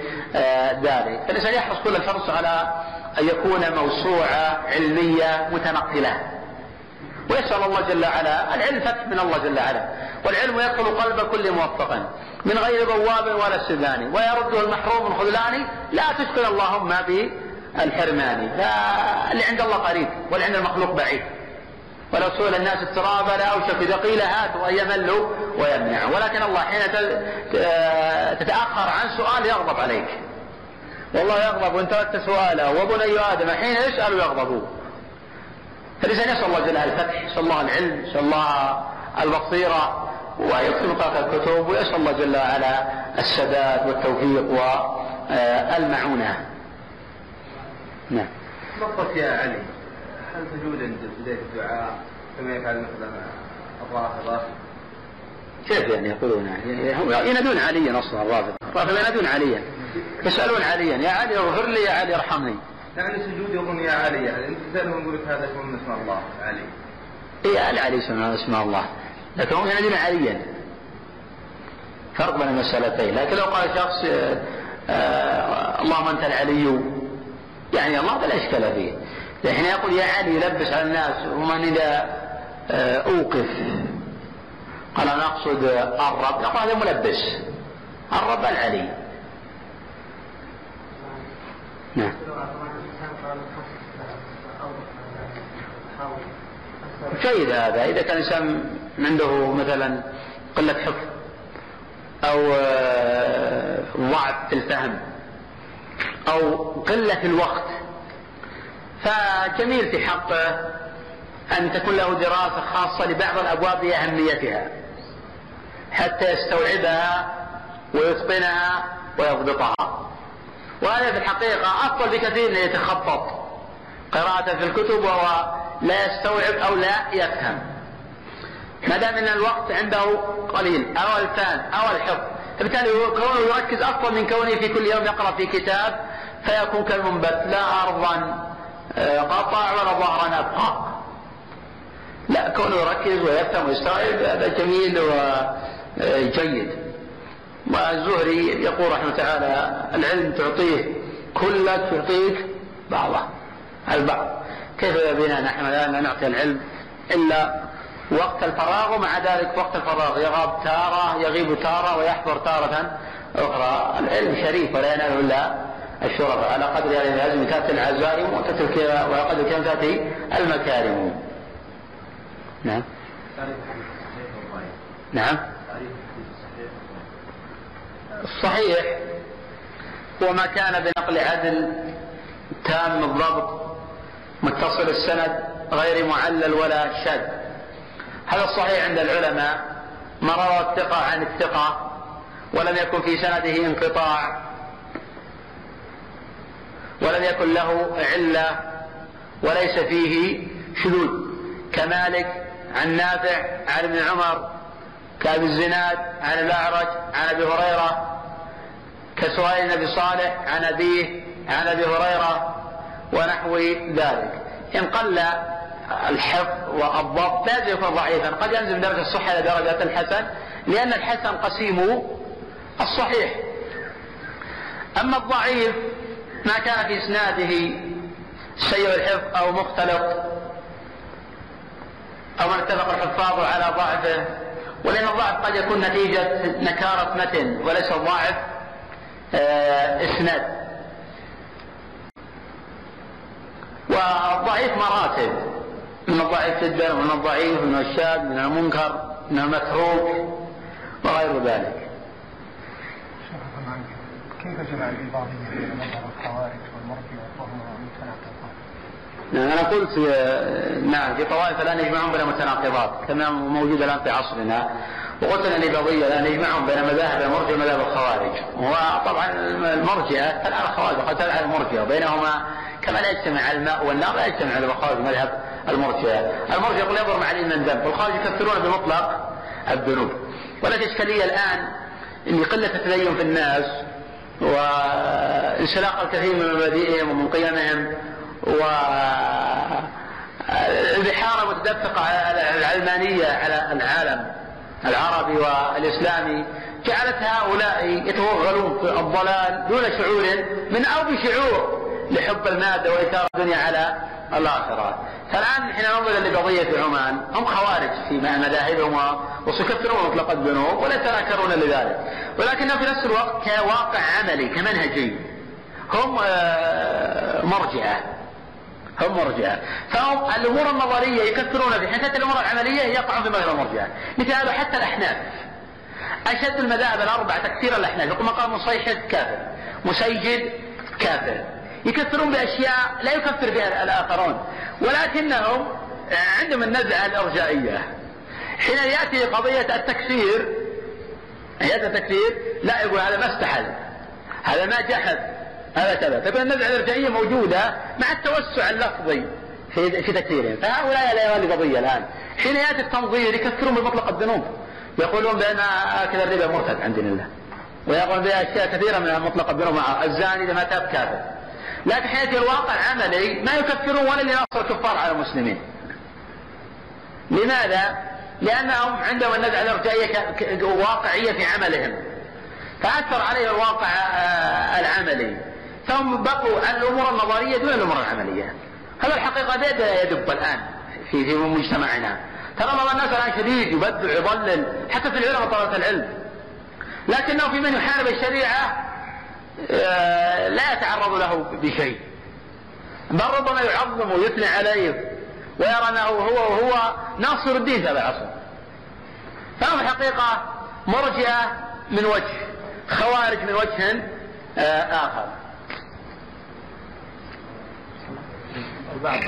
ذلك. فالإنسان يحرص كل الحرص على أن يكون موسوعة علمية متنقلة. ويسأل الله جل وعلا العلم فتح من الله جل وعلا. والعلم يدخل قلب كل موفق من غير بواب ولا استئذان. ويرده المحروم من خذلان لا تشكل اللهم بالحرمان فاللي عند الله قريب واللي عند المخلوق بعيد. ولو سئل الناس التراب لاوشك اذا قيل هاتوا ان يملوا ويمنعوا. ولكن الله حين تتأخر عن سؤال يغضب عليك. والله يغضب وإن تركت سؤاله وبني آدم حين يسأل يغضب. فالانسان يسال الله جل الفتح يسال الله العلم يسال الله البصيرة ويكتب قراءة الكتب ويسأل الله جل وعلا السداد والتوفيق والمعونة. نعم. نقطة يا علي هل تجوز عند بداية الدعاء كما يفعل مثلا الرافضة كيف يعني يقولون هم ينادون عليا أصلا الرافضه، الرافضه ينادون عليا. يسألون عليا يا علي اغفر لي يا علي ارحمني. يعني سجود يقولون يا علي يعني انت تسالهم يقول لك هذا اسم من الله علي. إي علي علي اسم الله. لكن هم ينادون عليا. فرق بين المسألتين. لكن لو قال شخص آه آه اللهم أنت العلي. يعني الله فلا إشكال فيه. لكن يقول يا علي يلبس على الناس ومن إذا آه أوقف. قال أنا أقصد الرب. يقول هذا ملبس. الرب العلي. نعم. جيد هذا. إذا كان الإنسان عنده مثلا قلة حفظ أو ضعف في الفهم أو قلة الوقت. فجميل في حقه أن تكون له دراسة خاصة لبعض الأبواب لأهميتها حتى يستوعبها ويتقنها ويضبطها. وهذا في الحقيقة أفضل بكثير من يتخبط قراءة في الكتب وهو لا يستوعب أو لا يفهم. ما دام إن الوقت عنده قليل أو الفان أو الحفظ فبالتالي كونه يركز افضل من كونه في كل يوم يقرأ في كتاب فيكون كالمنبت لا ارضا آه، قطع ولا ظهر أبقى لا كونه يركز ويفهم ويستوعب هذا جميل وجيد والزهري يقول رحمه تعالى العلم تعطيه كلك تعطيك بعضه البعض. كيف بنا نحن لا نعطي العلم إلا وقت الفراغ ومع ذلك وقت الفراغ يغاب تارة يغيب تارة ويحضر تارة أخرى. العلم شريف ولا ينال إلا الشرف. على قدر هذه العزم تأتي العزائم وعلى قدر كم تأتي المكارم. نعم. نعم. الصحيح هو ما كان بنقل عدل تام الضبط متصل السند غير معلل ولا شاذ. هذا الصحيح عند العلماء ما روى الثقة عن الثقة ولم يكن في سنده انقطاع ولم يكن له علة وليس فيه شذوذ. كمالك عن نافع عن ابن عمر كأبي الزناد عن الأعرج عن أبي هريرة كسؤال النبي صالح عن أبيه عن أبي هريرة ونحو ذلك. إن قل الحفظ والضبط لا يكون ضعيفا. قد ينزل من درجة الصحة إلى درجه الحسن لأن الحسن قسيم الصحيح. أما الضعيف ما كان في إسناده سيء الحفظ أو مختلط أو من اتفق الحفاظ على ضعفه ولأن الضعف قد يكون نتيجة نكارة متن وليس الضعف آه، إسناد. والضعيف مراتب. من الضعيف جدا ومن الضعيف من الشاذ من المنكر من المتروك وغير ذلك. كيف جمع الإباضية بين مظهر الخوارج والمرجئة وهما متناقضان؟ نعم أنا قلت نعم في طوائف لا نجمعهم بين متناقضات كما موجودة الآن في عصرنا. وقلت أن الإباضية لا نجمعهم بين مذاهب المرجئة ومذاهب الخوارج. وطبعا المرجئة تلعب الخوارج وقد تلعب المرجئة وبينهما كما لا يجتمع الماء والنار لا يجتمع الخوارج مذهب المرجئة المرجئة يقول يضر مع الإيمان ذنب والخوارج يكفرون بمطلق الذنوب. ولكن إشكالية الآن أن قلة التدين في الناس وانسلاق الكثير من مبادئهم ومن قيمهم والبحار المتدفقة على العلمانية على العالم العربي والإسلامي جعلت هؤلاء يتوغلون في الضلال دون شعور من أو بشعور لحب المادة وإثارة الدنيا على الآخرة. فالآن حين ننظر لقضية عمان. هم خوارج في مذاهبهم وسيكفرون مطلق الذنوب ولا يتناكرون لذلك. ولكنهم في نفس الوقت كواقع عملي كمنهجي. هم آه، مرجئة هم مرجئة فهم الأمور النظرية يكثرون في حتى الأمور العملية يقعون في المرجئة مثل هذا حتى الأحناف. أشد المذاهب الأربعة تكثيرا الأحناف يقول مقام مصيحد كافر. مسيجد كافر. يكثرون بأشياء لا يكفر بها الآخرون. ولكنهم عندهم النزعة الإرجائية. حين يأتي قضية التكفير يأتي التكفير لا يقول هذا ما استحل هذا ما جحد هذا كذا. تكون النزعة الإرجائية موجودة مع التوسع اللفظي في في تكفيرهم. فهؤلاء لا يرى قضية الآن. حين يأتي التنظير يكفرون بمطلق الذنوب. يقولون بأن آكل الربا مرتد عند الله ويقولون بأشياء كثيرة من مطلق الذنوب. الزاني إذا ما تاب كافر. لكن حيث الواقع العملي ما يكفرون ولا ينصر الكفار على المسلمين. لماذا؟ لأنهم عندهم النزعة الإرجائية واقعية في عملهم. فأثر عليه الواقع آه، العملي. فهم بقوا الأمور النظرية دون الأمور العملية. هذا الحقيقة بدأ يدب الآن في في مجتمعنا. ترى بعض الناس الآن شديد يبدع يضلل حتى في العلم وطلبة العلم. لكنه في من يحارب الشريعة لا يتعرض له بشيء بل ربما يعظم ويثني عليه ويرى انه هو هو ناصر الدين في هذا العصر فهم الحقيقة مرجئه من وجه خوارج من وجه آه، اخر البعض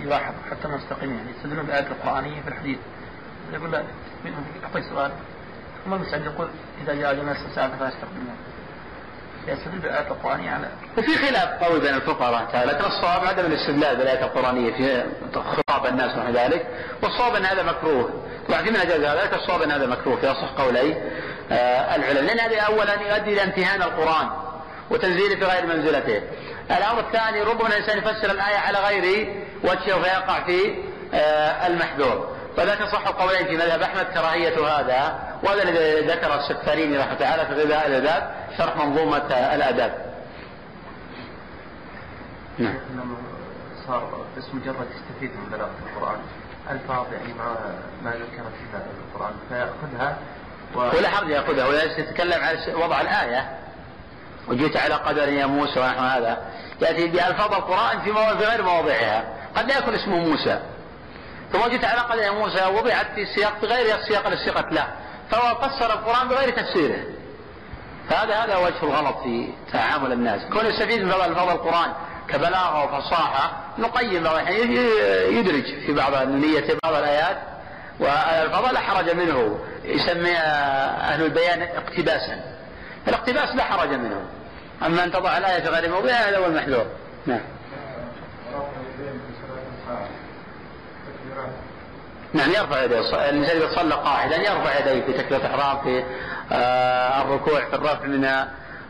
يلاحظ حتى المستقيمين يعني يستدلون بالآيات القرآنية في الحديث يقول لا يعطي سؤال ثم المسعد يقول إذا جاء جناس الساعة فلا يستقبلون يستدل بالآيات القرآنية على وفي خلاف قوي بين الفقهاء لكن الصواب عدم الاستدلال بالآيات القرآنية في خطاب الناس ونحو ذلك. والصواب أن هذا مكروه. أجاز هذا لكن الصواب أن هذا مكروه في أصح قولي. آه العلم. لأن هذا أولا يؤدي إلى امتهان القرآن وتنزيله في غير منزلته. الأمر الثاني ربما الإنسان يفسر الآية على غير وجهه فيقع في آه، المحذور. وذلك صح القولين في مذهب أحمد كراهية هذا. وهذا الذي ذكر السفاريني رحمة تعالى في غذاء الآداب شرح منظومة الآداب. نعم. صار بس مجرد يستفيد من بلاغة القرآن. الفاظ يعني ما ما ذكرت فيها القرآن فيأخذها و... ولا حرج يأخذها ولا يتكلم على وضع الآية. وجئت على قدر يا موسى ونحو هذا. يأتي بألفاظ القرآن في, في غير مواضعها. قد لا يكون اسمه موسى. ثم جئت على قدر يا موسى وضعت في سياق بغير السياق اللي سيقت له فهو فسر القرآن بغير تفسيره. فهذا هذا وجه الغلط في تعامل الناس. كون يستفيد من الفاظ القرآن كبلاغة وفصاحة نقيم يدرج في بعض نية بعض الآيات. والفضل لا حرج منه يسمي أهل البيان اقتباسا. الاقتباس لا حرج منه. أما أن تضع الآية في غير موضعها هذا هو المحذور. نعم. نعم يرفع يديه الإنسان إذا صلى قاعدا يرفع يديه في تكبيرة الإحرام في آه الركوع في الرفع من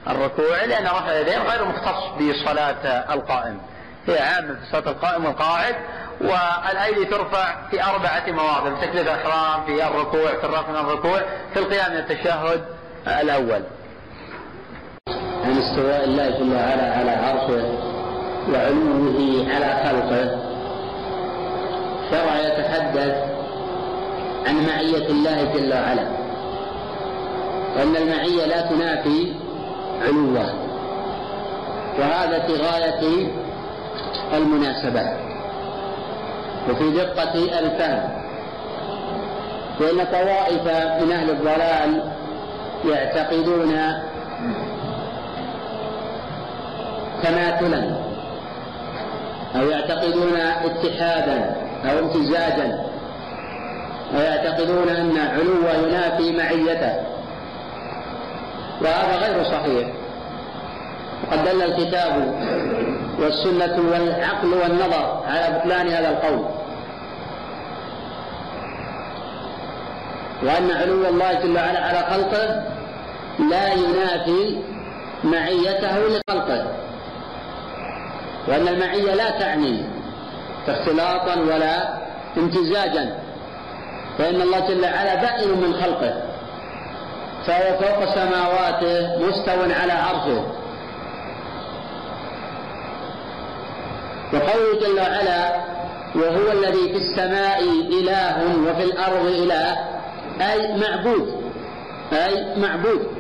الركوع لأن رفع اليدين غير مختص بصلاة القائم. هي عامة في صلاة القائم والقاعد والأيدي ترفع في أربعة مواضع في تكبيرة الإحرام في الركوع في الرفع من الركوع في القيام من التشهد الأول. عن استواء الله جل وعلا على عرشه وعلوه على خلقه. شرع يتحدث عن معية الله جل وعلا. وأن المعية لا تنافي علوه. وهذا في غاية المناسبة وفي دقة الفهم. لأن طوائف من أهل الضلال يعتقدون تماثلا أو يعتقدون اتحادا. أو امتزاجا. ويعتقدون أن علوه ينافي معيته. وهذا غير صحيح. وقد دل الكتاب والسنة والعقل والنظر على بطلان هذا القول. وأن علو الله جل وعلا على خلقه لا ينافي معيته لخلقه. وأن المعية لا تعني اختلاطا ولا امتزاجا. فإن الله جل وعلا بائن من خلقه. فهو فوق سماواته مستو على عرشه. وقوله جل وعلا وهو الذي في السماء إله وفي الأرض إله أي معبود أي معبود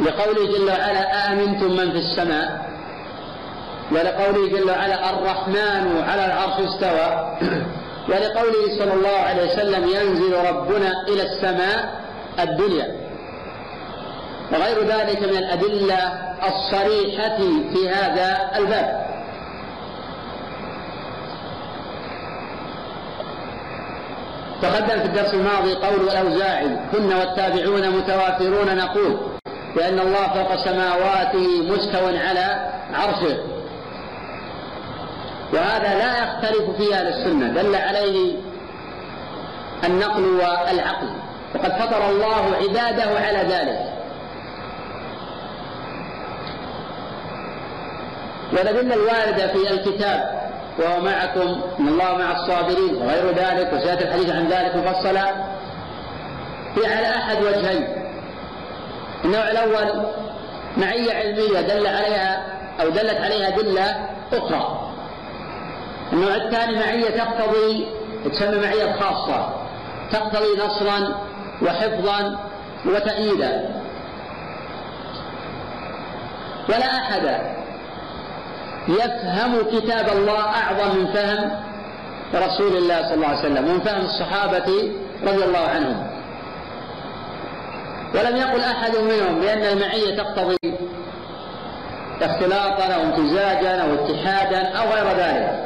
لقوله جل وعلا آمنتم من في السماء؟ ولقوله جل وعلا الرحمن على العرش استوى؟ ولقوله صلى الله عليه وسلم ينزل ربنا إلى السماء الدنيا. وغير ذلك من الأدلة الصريحة في هذا الباب. تقدم في الدرس الماضي قول الأوزاعي كنا والتابعون متوافرون نقول بأن الله فوق سماواته مستو على عرشه. وهذا لا يختلف في أهل السنة. دل عليه النقل والعقل. وقد فطر الله عباده على ذلك. والأدلة الواردة في الكتاب وهو معكم إن الله مع الصابرين وغير ذلك وسيأتي الحديث عن ذلك مفصلا في على أحد وجهين. النوع الأول معية علمية دل عليها أو دلت عليها أدلة أخرى. النوع الثاني معية تقتضي تسمى معية خاصة تقتضي نصرا وحفظا وتأييدا. ولا أحد يفهم كتاب الله أعظم من فهم رسول الله صلى الله عليه وسلم ومن فهم الصحابة رضي الله عنهم. ولم يقل أحد منهم بأن المعية تقتضي اختلاطا أو امتزاجا أو اتحادا أو غير ذلك.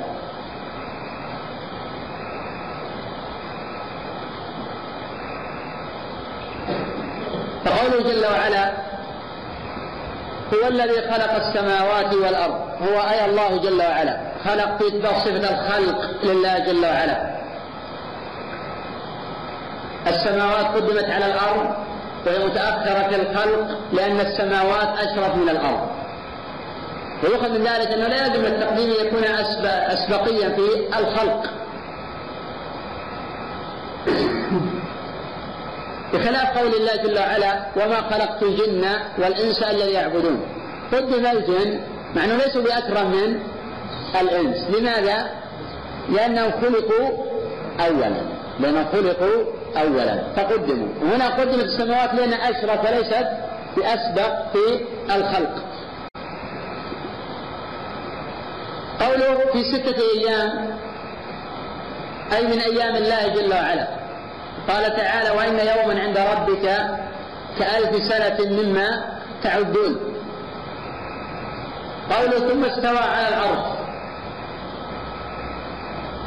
فقوله جل وعلا هو الذي خلق السماوات والأرض. هو أي الله جل وعلا. خلق في صفة الخلق لله جل وعلا. السماوات قدمت على الأرض. وهي متأخرة في الخلق لأن السماوات أشرف من الأرض. ويؤخذ من ذلك أنه لا يلزم التقديم يكون أسبقيا في الخلق. [coughs] بخلاف قول الله جل وعلا وما خلقت الجن والإنس إلا ليعبدون قدم الجن مع أنه ليسوا بأكرم من الإنس. لماذا؟ لأنهم خلقوا أولا. لأنهم خلقوا أولا. فقدموا. وهنا قدمت السماوات لأن أشرف وليست بأسبق في الخلق. قوله في ستة أيام أي من أيام الله جل وعلا. قال تعالى وإن يوما عند ربك كألف سنة مما تعدون. قوله ثم استوى على العرش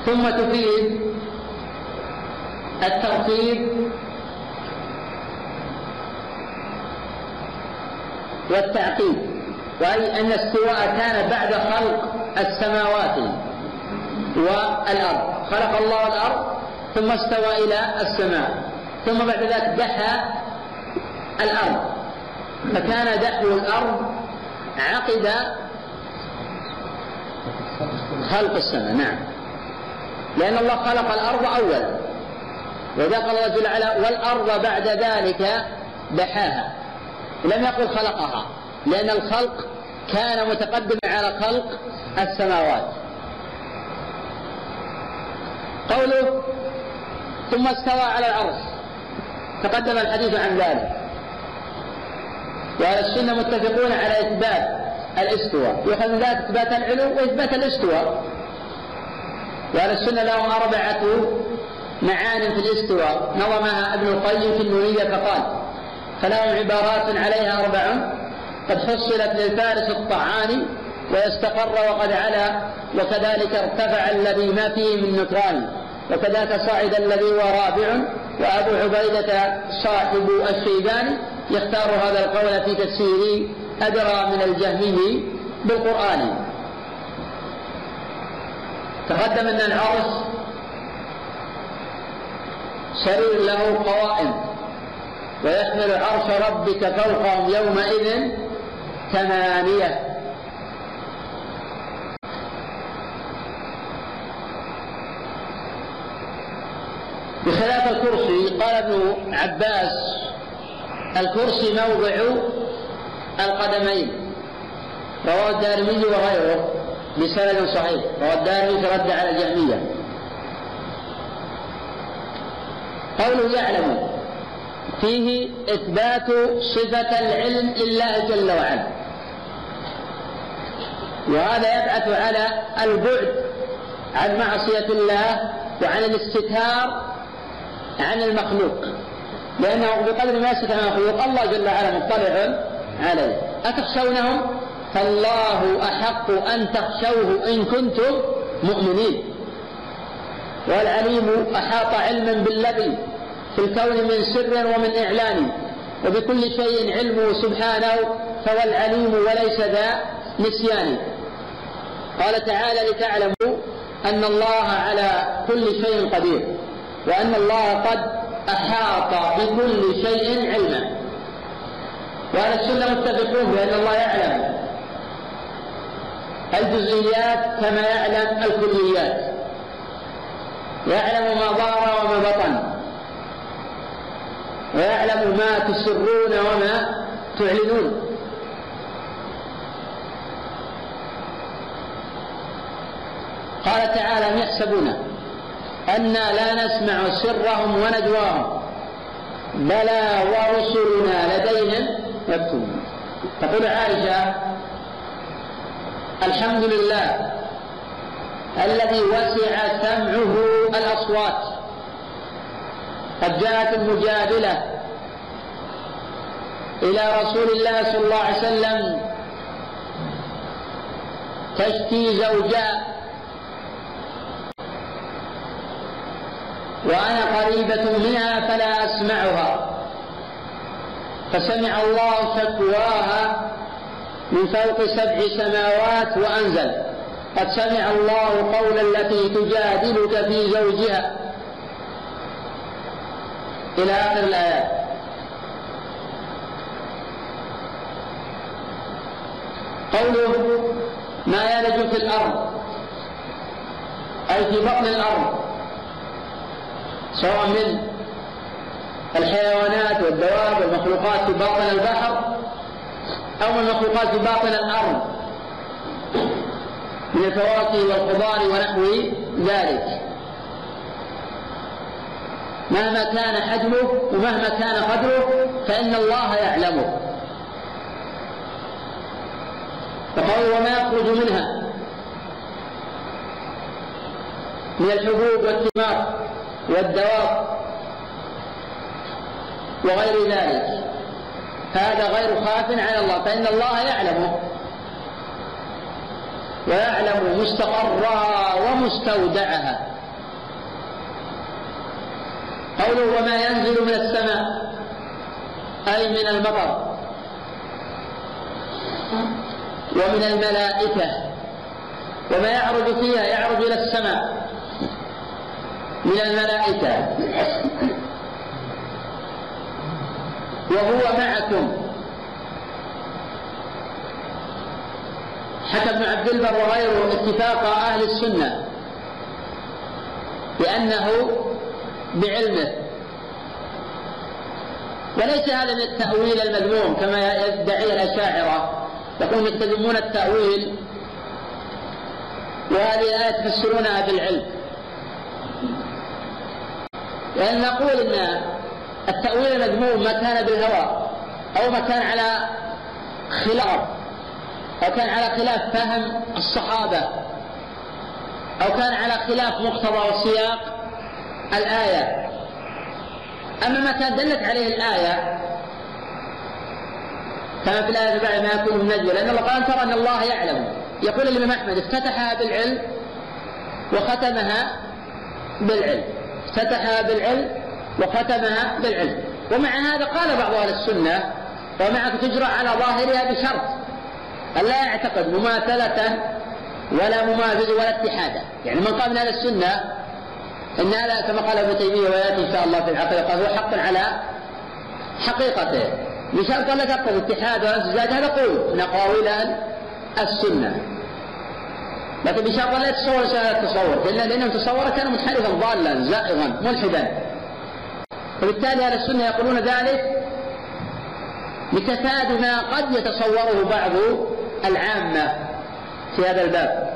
ثم تفيد الترتيب والتعقيب وأي أن استواء كان بعد خلق السماوات والأرض. خلق الله الأرض ثم استوى إلى السماء ثم بعد ذلك دحى الأرض. فكان دحو الأرض عقد خلق السماء. نعم. لأن الله خلق الأرض أولا. وإذا قال جل وعلا والأرض بعد ذلك دحاها. لم يقل خلقها لأن الخلق كان متقدما على خلق السماوات. قوله ثم استوى على العرش. تقدم الحديث عن ذلك. وأهل السنة متفقون على إثبات الاستواء. يؤخذ ذلك إثبات العلو وإثبات الاستواء. وأهل السنة لهم أربعة معان في الاستواء. نظمها ابن القيم في النونية فقال فلهم عبارات عليها أربع قد فصلت للفارس الطعان ويستقر وقد علا وكذلك ارتفع الذي ما فيه من نكران وكذاك صعد الذي هو رابع وأبو عبيدة صاحب الشيباني يختار هذا القول في تفسيره أدرى من الجهمي بالقرآن. تقدم أن العرش سرير له قوائم ويحمل عرش ربك فوقهم يومئذ ثمانية. بخلاف الكرسي قال ابن عباس الكرسي موضع القدمين. رواه الدارمي وغيره بسند صحيح. رواه الدارمي فرد على الجهمية. قوله يعلم. فيه إثبات صفة العلم لله جل وعلا. وهذا يبعث على البعد عن معصية الله وعن الاستتار عن المخلوق. لأنه بقدر ما يستتر عن المخلوق الله جل وعلا مطلع عليه. أتخشونهم؟ فالله أحق أن تخشوه إن كنتم مؤمنين. والعليم أحاط علما بالذي في الكون من سر ومن إعلان. وبكل شيء علمه سبحانه فهو العليم وليس ذا نسيان. قال تعالى لتعلموا أن الله على كل شيء قدير وأن الله قد أحاط بكل شيء علما. وأهل السنة متفقون بأن الله يعلم الجزئيات كما يعلم الكليات. يعلم ما ظهر وما بطن. ويعلم ما تسرون وما تعلنون. قال تعالى أم يحسبون أنا لا نسمع سرهم ونجواهم بلى ورسلنا لديهم يكتبون تقول عائشة الحمد لله الذي وسع سمعه الأصوات. قد جاءت المجادلة إلى رسول الله صلى الله عليه وسلم تشكي زوجاء. وأنا قريبة منها فلا أسمعها. فسمع الله شكواها من فوق سبع سماوات وأنزل. قد سمع الله قول التي تجادلك في زوجها. إلى آخر الآيات. قوله ما يلج في الأرض أي في بطن الأرض سواء من الحيوانات والدواب والمخلوقات في باطن البحر أو المخلوقات في باطن الأرض. من الفواكه والخضار ونحو ذلك. مهما كان حجمه ومهما كان قدره فإن الله يعلمه. فقال وما يخرج منها من الحبوب والثمار والدواب وغير ذلك. هذا غير خاف على الله فإن الله يعلمه. ويعلم مستقرها ومستودعها. قوله وما ينزل من السماء أي من المطر ومن الملائكة. وما يعرج فيها يعرج إلى السماء. من الملائكة. وهو معكم. حكى ابن عبد البر وغيره اتفاق أهل السنة بأنه بعلمه. وليس هذا من التأويل المذموم كما يدعي الأشاعرة. يقولون يلتزمون التأويل وهذه الآية تفسرونها بالعلم. لأن نقول أن التأويل المذموم ما كان بالهوى أو ما كان على خلاف. أو كان على خلاف فهم الصحابة أو كان على خلاف مقتضى وسياق الآية. أما ما كان دلت عليه الآية كما في الآية بعد ما يكون النجوى لأن الله قال ترى أن الله يعلم. يقول الإمام أحمد افتتحها بالعلم وختمها بالعلم. افتتحها بالعلم وختمها بالعلم. ومع هذا قال بعض أهل السنة ومعك تجرى على ظاهرها بشرط. أن لا يعتقد مماثلة ولا مماثلة ولا اتحادا يعني من قال من أهل السنة إن هذا كما قال ابن تيمية ويأتي إن شاء الله في العقيدة قال هو حق على حقيقته. بشرط لا تقتضي اتحاد ولا امتزاج هذا قول من أقاويل السنة. لكن بشرط لا يتصور شيء التصور لأن لأنه تصور كان منحرفا ضالا زائغا ملحدا. وبالتالي أهل السنة يقولون ذلك لتفادي ما قد يتصوره بعض العامة في هذا الباب.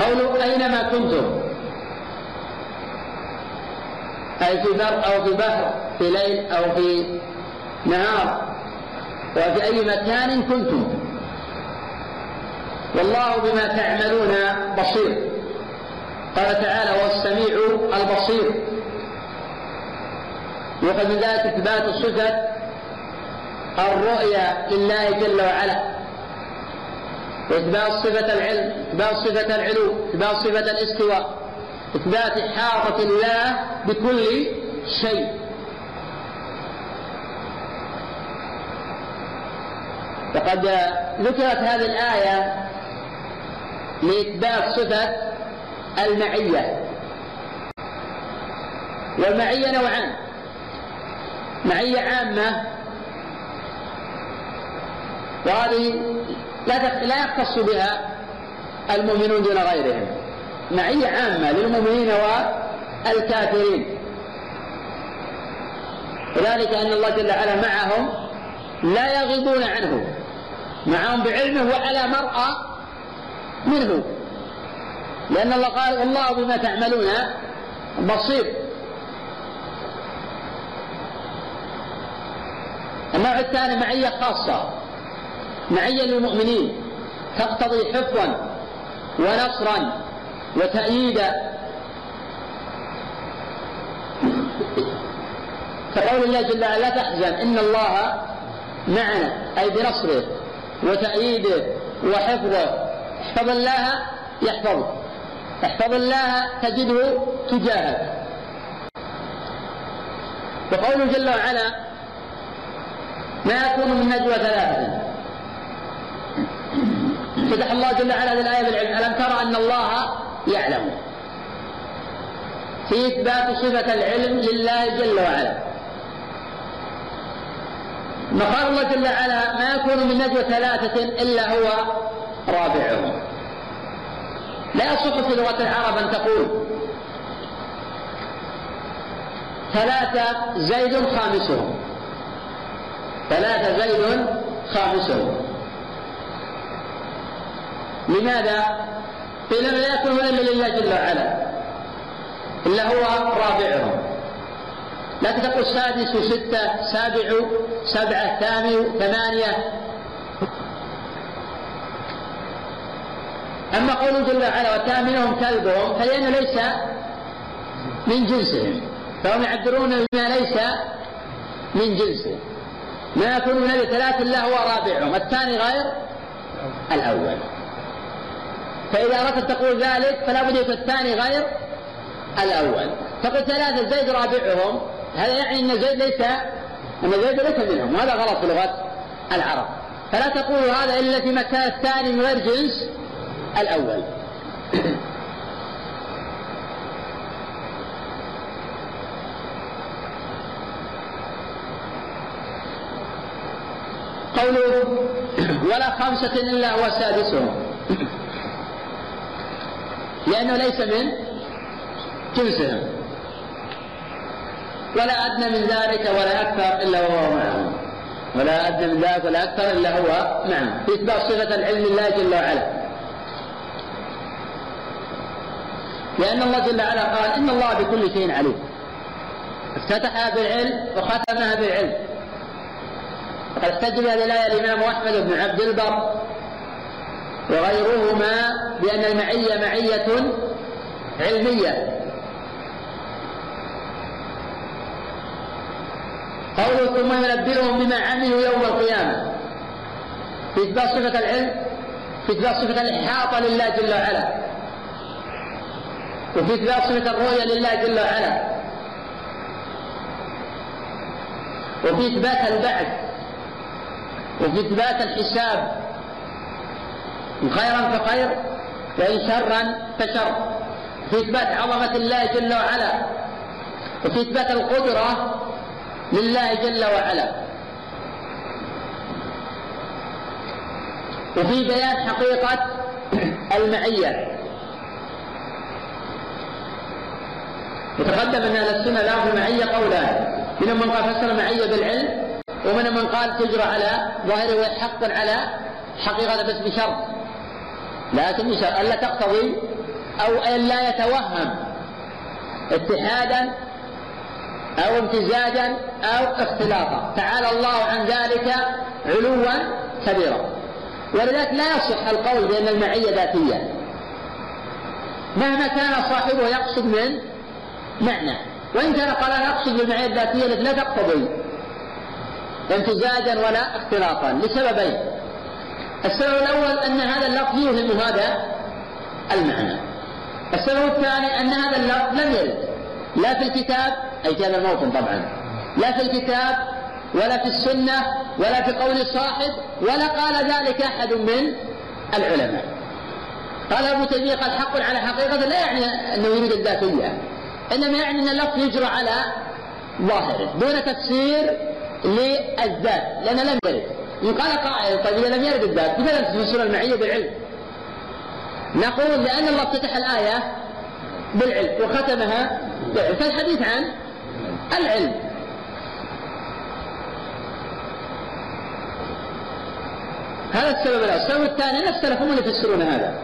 قولوا أينما كنتم؟ أي في بر أو في بحر في ليل أو في نهار وفي أي مكان كنتم. والله بما تعملون بصير. قال تعالى هو السميع البصير. وقد من ذلك إثبات صفة الرؤيا لله جل وعلا. وإثبات صفة العلم إثبات صفة العلو إثبات صفة الاستواء. إثبات إحاطة الله بكل شيء. وقد ذكرت هذه الآية لإثبات صفة المعية. والمعية نوعان. معية عامة وهذه لا لا يختص بها المؤمنون دون غيرهم. معية عامة للمؤمنين والكافرين. وذلك أن الله جل وعلا معهم لا يغيبون عنه. معهم بعلمه وعلى مرأى منه. لأن الله قال والله بما تعملون بصير. النوع الثاني معية خاصة. معية للمؤمنين تقتضي حفظا ونصرا وتأييدا كقول الله جل وعلا لا تحزن إن الله معنا. أي بنصره وتأييده وحفظه. احفظ الله يحفظك احفظ الله تجده تجاهك. وقوله جل وعلا ما يكون من نجوى ثلاثة فتح الله جل وعلا هذه الآية بالعلم ألم ترى أن الله يعلم؟ في إثبات صفة العلم لله جل وعلا. ثم قال الله جل وعلا ما يكون من نجوى ثلاثة إلا هو رابعهم. لا يصح في لغة العرب أن تقول ثلاثة زيد خامسهم. ثلاثة زيد خامسهم. لماذا؟ قيل لا يكون إلا لله جل وعلا إلا هو رابعهم. لكن تقول سادس ستة سابع سبعة ثامن ثمانية. أما قوله جل وعلا وثامنهم كلبهم فلأنه ليس من جنسهم. فهم يعبرون بما ليس من جنسه ما يكون من ثلاث إلا هو رابعهم. الثاني غير الأول. فإذا أردت تقول ذلك فلا بد يكون الثاني غير الأول. تقول ثلاثة زيد رابعهم. هذا يعني أن زيد ليس أن زيد ليس منهم وهذا غلط في لغة العرب. فلا تقول هذا إلا في مكان الثاني من غير جنس الأول. قوله ولا خمسة إلا هو سادسهم. لأنه ليس من جنسهم. ولا أدنى من ذلك ولا أكثر إلا وهو معهم. ولا أدنى من ذلك ولا أكثر إلا هو معهم. في إثبات صفة العلم لله جل وعلا. لأن الله جل وعلا قال إن الله بكل شيء عليم. افتتحها بالعلم وختمها بالعلم. وقد احتج بهذه الآية الإمام أحمد بن عبد البر وغيرهما بأن المعية معية علمية. قوله ثم ينبئهم بما عملوا يوم القيامة. في إثبات صفة العلم في إثبات صفة الإحاطة لله جل وعلا. وفي إثبات صفة الرؤية لله جل وعلا. وفي إثبات البعث. وفي إثبات الحساب. خيرا فخير وإن شرا فشر. في إثبات عظمة الله جل وعلا وفي إثبات القدرة لله جل وعلا. وفي بيان حقيقة المعية. وتقدم أن أهل السنة لهم المعية قولان. منهم من قال فسر المعية بالعلم ومنهم من قال تجرى على ظاهره ويحق على حقيقة بس بشرط. لكن بشرط ألا تقتضي أو أن لا يتوهم اتحادا أو امتزاجا أو اختلاطا. تعالى الله عن ذلك علوا كبيرا. ولذلك لا يصح القول بأن المعية ذاتية. مهما كان صاحبه يقصد من معنى. وإن كان قال أنا أقصد بالمعية الذاتية التي لا تقتضي امتزاجا ولا اختلاطا. لسببين. السبب الأول أن هذا اللفظ يوهم هذا المعنى. السبب الثاني أن هذا اللفظ لم يرد. لا في الكتاب أي كان الموطن طبعا. لا في الكتاب ولا في السنة ولا في قول صاحب ولا قال ذلك أحد من العلماء. قال أبو تيمية قال حق على حقيقة لا يعني أنه يريد الذاتية إنما يعني أن اللفظ يجرى على ظاهره دون تفسير للذات لأن لم يرد. إن قال قائل طيب إذا لم يرد الذات لماذا تفسر المعية بالعلم؟ نقول لأن الله افتتح الآية بالعلم وختمها بالعلم. فالحديث عن العلم. هذا السبب الأول. السبب الثاني أن السلف هم اللي يفسرون هذا.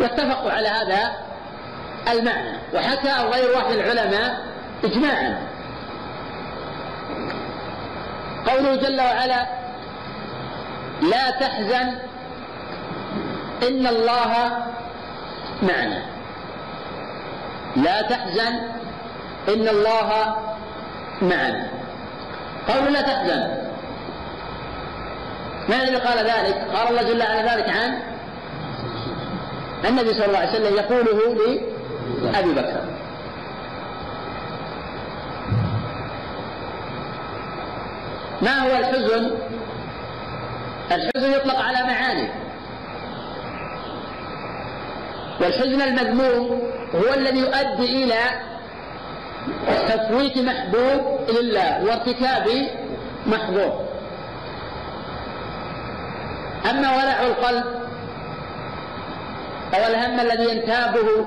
واتفقوا على هذا المعنى. وحكى غير واحد العلماء إجماعا. قوله جل وعلا لا تحزن إن الله معنا لا تحزن إن الله معنا قول لا تحزن من الذي قال ذلك؟ قال الله جل وعلا ذلك عن النبي صلى الله عليه وسلم يقوله لأبي بكر ما هو الحزن؟ الحزن يطلق على معاني. والحزن المذموم هو الذي يؤدي إلى تفويت محبوب لله وارتكاب محظور أما ولع القلب أو الهم الذي ينتابه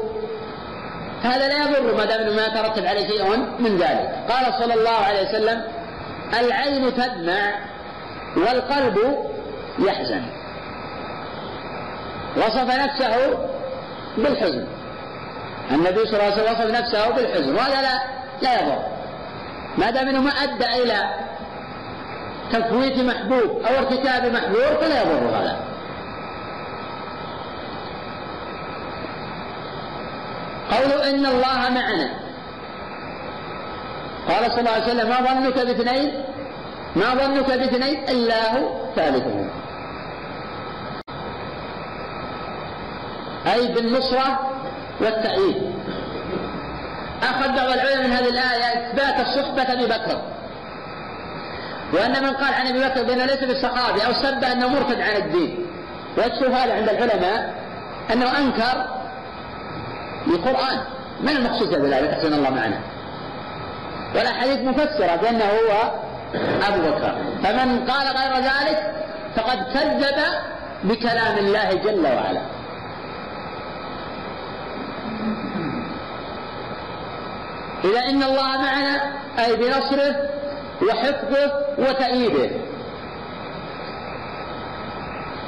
هذا لا يضر ما دام ما ترتب عليه شيء من ذلك. قال صلى الله عليه وسلم العين تدمع والقلب يحزن. وصف نفسه بالحزن. النبي صلى الله عليه وسلم وصف نفسه بالحزن. وهذا لا لا يضر. ما دام إنه ما أدى إلى تفويت محبوب أو ارتكاب محبوب فلا يضر هذا. قوله إن الله معنا. قال صلى الله عليه وسلم ما ظنك باثنين؟ ما ظنك باثنين إلا هو ثالثهما. أي بالنصرة والتأييد. أخذ بعض العلماء من هذه الآية إثبات الصحبة أبي بكر. وأن من قال عن أبي بكر بأنه ليس بالصحابي أو سب أنه مرتد عن الدين. ويكشف هذا عند العلماء أنه أنكر القرآن. من المقصود بذلك أحسن الله معنا. والأحاديث مفسرة بأنه هو أبو بكر. فمن قال غير ذلك فقد كذب بكلام الله جل وعلا. إذا إن الله معنا أي بنصره وحفظه وتأييده.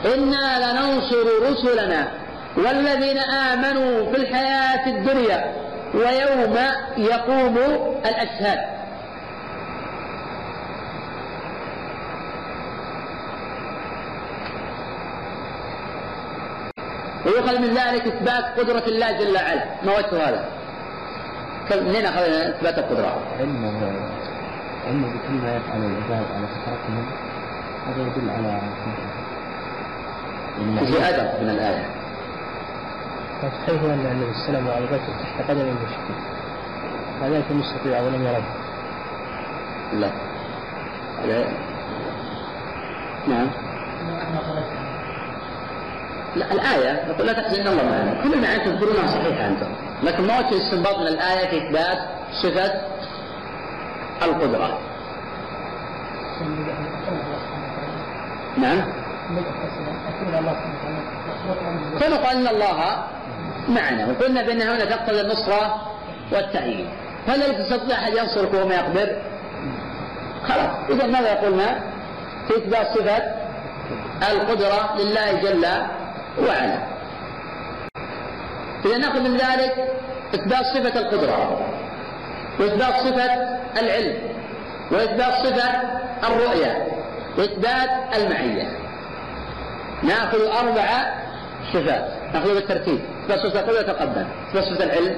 إنا لننصر رسلنا والذين آمنوا في الحياة الدنيا ويوم يقوم الأشهاد. ويؤخذ من ذلك إثبات قدرة الله جل وعلا. ما وجه هذا؟ منين أخذنا إثبات القدرة؟ علم علم بكل ما يفعل العباد على فترتهم هذا يدل على في أدب من الآية. حيث أن النبي صلى الله عليه وسلم تحت قدم المشركين هذا كان مستطيع ولم يرد. لا. لا. نعم. لا الآية يقول لا تحزن الله معنا. كل ما أنتم تقولونها صحيحة أنتم لكن ما وجه الاستنباط من الآية في إثبات صفة القدرة. نعم. قال إن الله معنا وقلنا بان هنا تقتضي النصرة والتأييد. فلا يستطيع أحد ينصرك وما يقدر؟ خلاص. إذا ماذا قلنا؟ في إثبات صفة القدرة لله جل وعلا إذا نأخذ من ذلك إثبات صفة القدرة وإثبات صفة العلم وإثبات صفة الرؤية وإثبات المعية. نأخذ أربع صفات. نأخذ بالترتيب. إثبات صفة القدرة تقدم إثبات صفة العلم.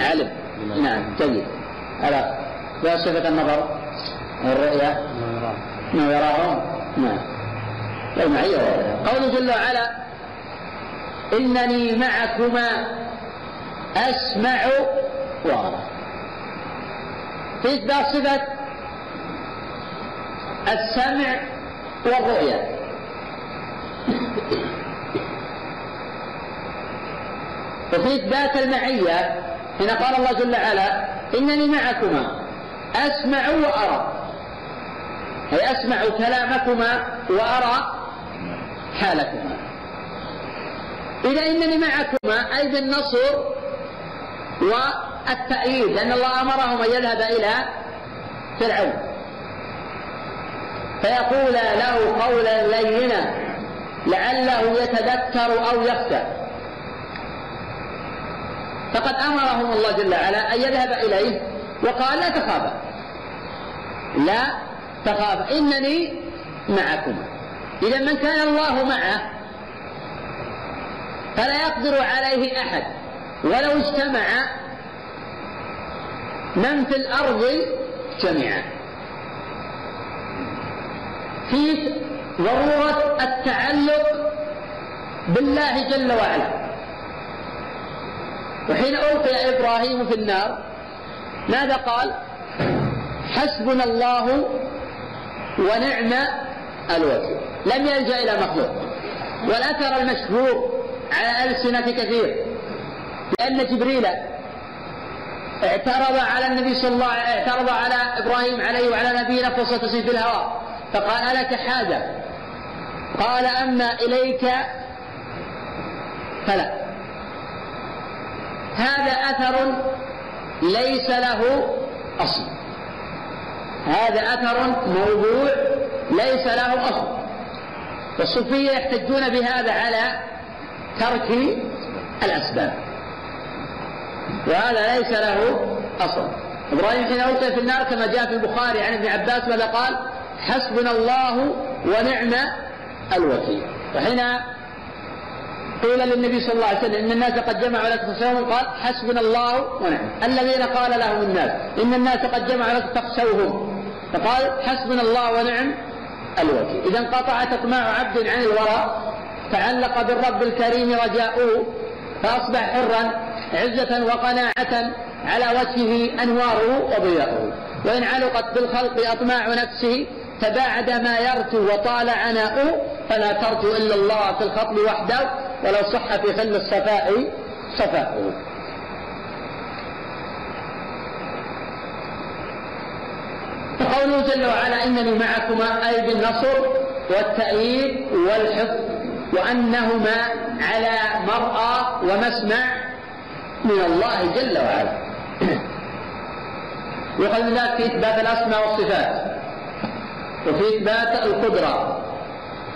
علم. نعم جيد. على إثبات صفة النظر والرؤية. ما يراهم. نعم. والمعيه قوله جل وعلا إنني معكما أسمع وأرى. في اثبات صفة السمع والرؤيه وفي إثبات المعية هنا قال الله جل وعلا إنني معكما أسمع وأرى. أي أسمع كلامكما وأرى. حالكما إذا إنني معكما أي بالنصر والتأييد لأن الله أمرهم أن يذهب إلى فرعون. فيقول له قولا لينا لعله يتذكر أو يخشى. فقد أمرهم الله جل وعلا أن يذهب إليه وقال لا تخافا. لا تخافا. إنني معكما. إذا من كان الله معه فلا يقدر عليه أحد. ولو اجتمع من في الأرض جميعا في ضرورة التعلق بالله جل وعلا. وحين ألقي إبراهيم في النار ماذا قال؟ حسبنا الله ونعم الوكيل. لم يلجأ إلى مخلوق والأثر المشهور على ألسنة كثير لأن جبريل اعترض على النبي صلى الله عليه اعترض على إبراهيم عليه وعلى نبينا قصة في الهواء فقال ألك حاجة قال أما إليك فلا. هذا أثر ليس له أصل. هذا أثر موضوع ليس له أصل. والصوفية يحتجون بهذا على ترك الأسباب. وهذا ليس له أصل. إبراهيم حين ألقي في النار كما جاء في البخاري عن ابن عباس ماذا قال؟ حسبنا الله ونعم الوكيل. وحين قيل للنبي صلى الله عليه وسلم إن الناس قد جمعوا لك فخشوهم قال حسبنا الله ونعم. الذين قال لهم الناس إن الناس قد جمعوا لك فاخشوهم. فقال حسبنا الله ونعم الوكيل إذا انقطعت اطماع عبد عن الورى تعلق بالرب الكريم رجاؤه فأصبح حرا عزة وقناعة على وجهه أنواره وضياؤه. وإن علقت بالخلق اطماع نفسه تباعد ما يرجو وطال عناؤه فلا ترجو إلا الله في الخطب وحده ولو صح في خل الصفاء صفاؤه. وقوله جل وعلا إنني معكما أي بالنصر والتأييد والحفظ وأنهما على مرأى ومسمع من الله جل وعلا. من ذلك في إثبات الأسماء والصفات وفي إثبات القدرة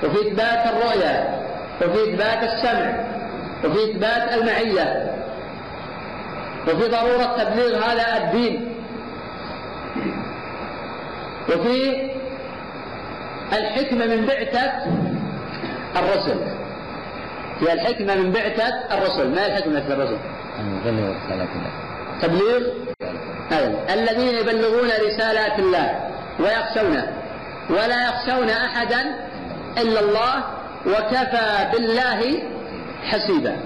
وفي إثبات الرؤية وفي إثبات السمع وفي إثبات المعية وفي ضرورة تبليغ هذا الدين. وفي الحكمة من بعثة الرسل. في الحكمة من بعثة الرسل. ما الحكمة في الرسل؟ تبليغ. أيوة. الذين يبلغون رسالات الله ويخشونه. ولا يخشون أحدا إلا الله وكفى بالله حسيبا.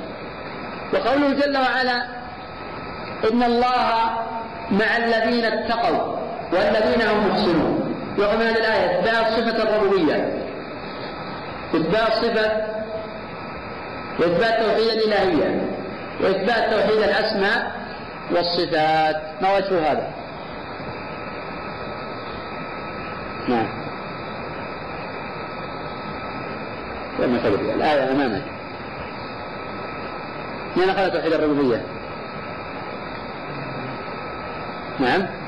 وقوله جل وعلا إن الله مع الذين اتقوا. والذين هم محسنون. ومن هذه الآية إثبات صفة الربوبية. إثبات صفة وإثبات توحيد الإلهية. وإثبات توحيد الأسماء والصفات. ما وجه هذا؟ نعم. وما تدري الآية أمامك. من أخذ توحيد الربوبية؟ نعم.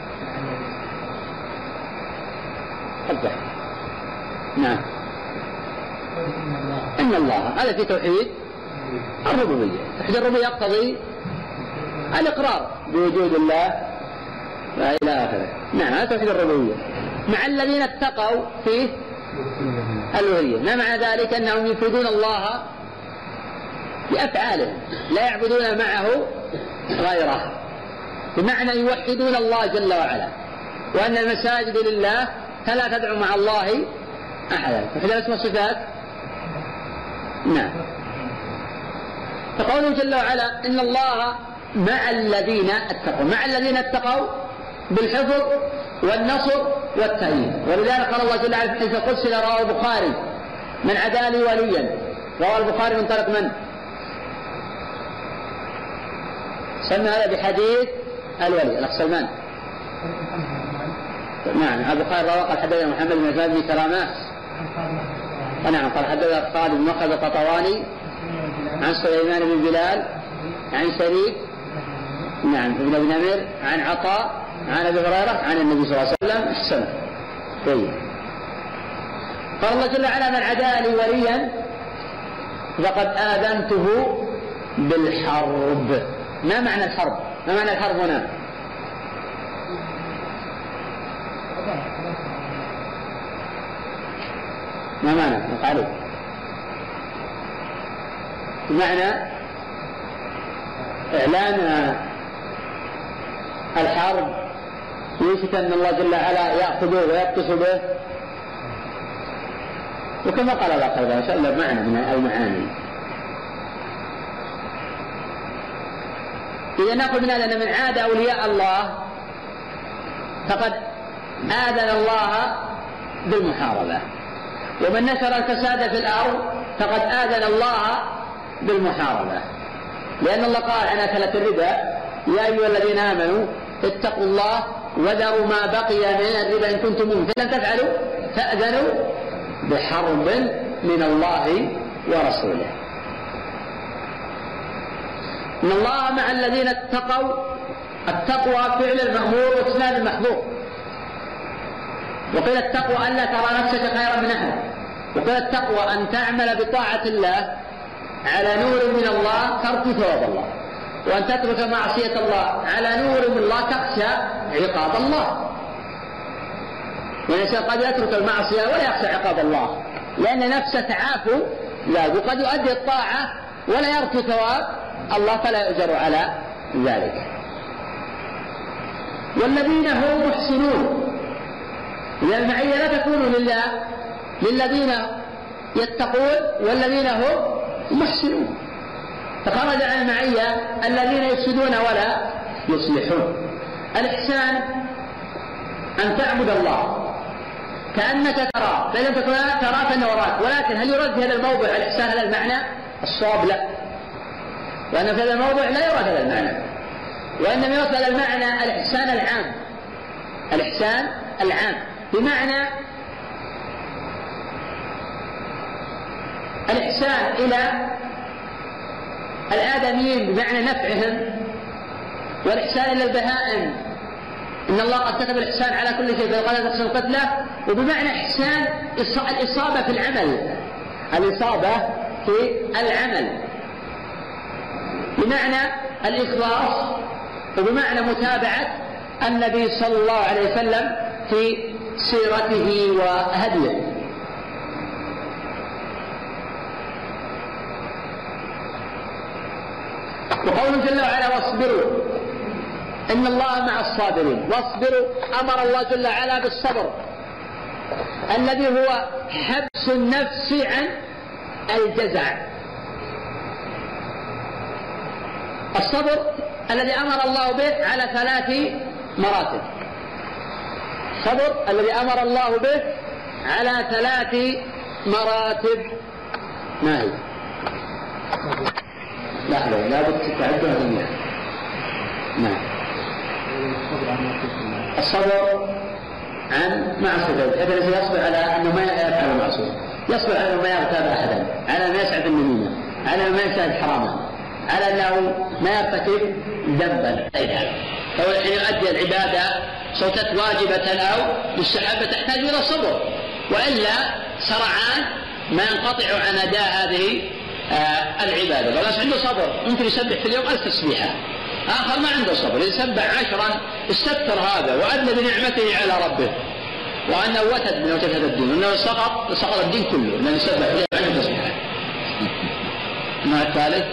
وضح نعم. إن الله هذا في توحيد الربوبية. توحيد الربوبية يقتضي الإقرار بوجود الله. وإلى آخره. نعم هذا توحيد الربوبية. مع الذين اتقوا فيه الألوهية ما معنى ذلك؟ أنهم يفردون الله بأفعالهم. لا يعبدون معه غيره. بمعنى يوحدون الله جل وعلا. وأن المساجد لله فلا تدعو مع الله أحدا. فإذا اسم الصفات. نعم. فقوله جل وعلا إن الله مع الذين اتقوا. مع الذين اتقوا بالحفظ والنصر والتأييد. ولذلك قال الله جل وعلا في الحديث القدسي رواه البخاري من عدا لي وليا. رواه البخاري من طريق من؟ سمى هذا بحديث الولي الأخ سلمان. نعم البخاري رواه قال حدثنا محمد بن عباد بن كرامات نعم قال حدثنا خالد بن مخلد القطواني عن سليمان بن بلال عن شريك نعم ابن أبي نمر عن عطاء عن أبي هريرة عن النبي صلى الله عليه وسلم. طيب. قال الله جل وعلا من عدا لي وليا فقد آذنته بالحرب. ما معنى الحرب؟ ما معنى الحرب هنا؟ ما معنى؟ قالوا بمعنى إعلان الحرب يوشك أن الله جل وعلا يأخذه ويبطش به. وكما قال الله تعالى شاء الله معنى من المعاني. إذا نقول من هذا أن من عاد أولياء الله فقد آذن الله بالمحاربة. ومن نشر الفساد في الأرض فقد آذن الله بالمحاربة. لأن الله قال عن أكلة الربا. يا أيها الذين آمنوا اتقوا الله وذروا ما بقي من الربا إن كنتم مؤمنين. فلم تفعلوا فأذنوا بحرب من الله ورسوله. إن الله مع الذين اتقوا التقوى فعل المأمور واجتناب المحظور وقيل التقوى ألا ترى نفسك خيرا من أحد وقيل التقوى أن تعمل بطاعة الله على نور من الله ترجو ثواب الله. وأن تترك معصية الله على نور من الله تخشى عقاب الله. والإنسان قد يترك المعصية ولا يخشى عقاب الله. لأن نفسه تعافوا لا وقد يؤدي الطاعة ولا يرجو ثواب الله فلا يؤجر على ذلك. والذين هم محسنون. لأن المعية لا تكون لله للذين يتقون والذين هم محسنون. فخرج عن المعية الذين يفسدون ولا يصلحون. الإحسان أن تعبد الله. كأنك تراه فإن لم تكن تراه فإنه وراك. ولكن هل يرد في هذا الموضع الإحسان هذا المعنى؟ الصواب لا. وأن في هذا الموضع لا يراد هذا المعنى. وإنما يراد هذا المعنى الإحسان العام. الإحسان العام. بمعنى الإحسان إلى الآدميين بمعنى نفعهم والإحسان إلى البهائم. إن الله قد كتب الإحسان على كل شيء فقال تحسن قتله وبمعنى إحسان الإصابة في العمل. الإصابة في العمل. بمعنى الإخلاص وبمعنى متابعة النبي صلى الله عليه وسلم في سيرته وهديه. وقوله جل وعلا واصبروا. إن الله مع الصابرين. واصبروا أمر الله جل وعلا بالصبر. الذي هو حبس النفس عن الجزع. الصبر الذي أمر الله به على ثلاث مراتب. الصبر الذي أمر الله به على ثلاث مراتب. ما هي؟ لحظة لا بد تعدها جميعا نعم. الصبر عن معصية بحيث الذي يصبر على أنه ما يفعل المعصية يصبر على ما يغتاب أحدا على انه يسعد النميمة على ما يشاهد حراما على أنه ما يرتكب ذنبا. فهو حين يؤدي العبادة سواء كانت واجبة أو مستحبة تحتاج إلى صبر. وإلا سرعان ما ينقطع عن أداء هذه العبادة. فالناس عنده صبر. ممكن يسبح في اليوم ألف تسبيحة. آخر ما عنده صبر. يسبح عشرا. استكثر هذا وأدنى بنعمته على ربه. وأنه وتد من وتد هذا الدين. وأنه سقط سقط الدين كله. لأنه يسبح في اليوم عنده تسبيحة. [laughs] ما الثالث؟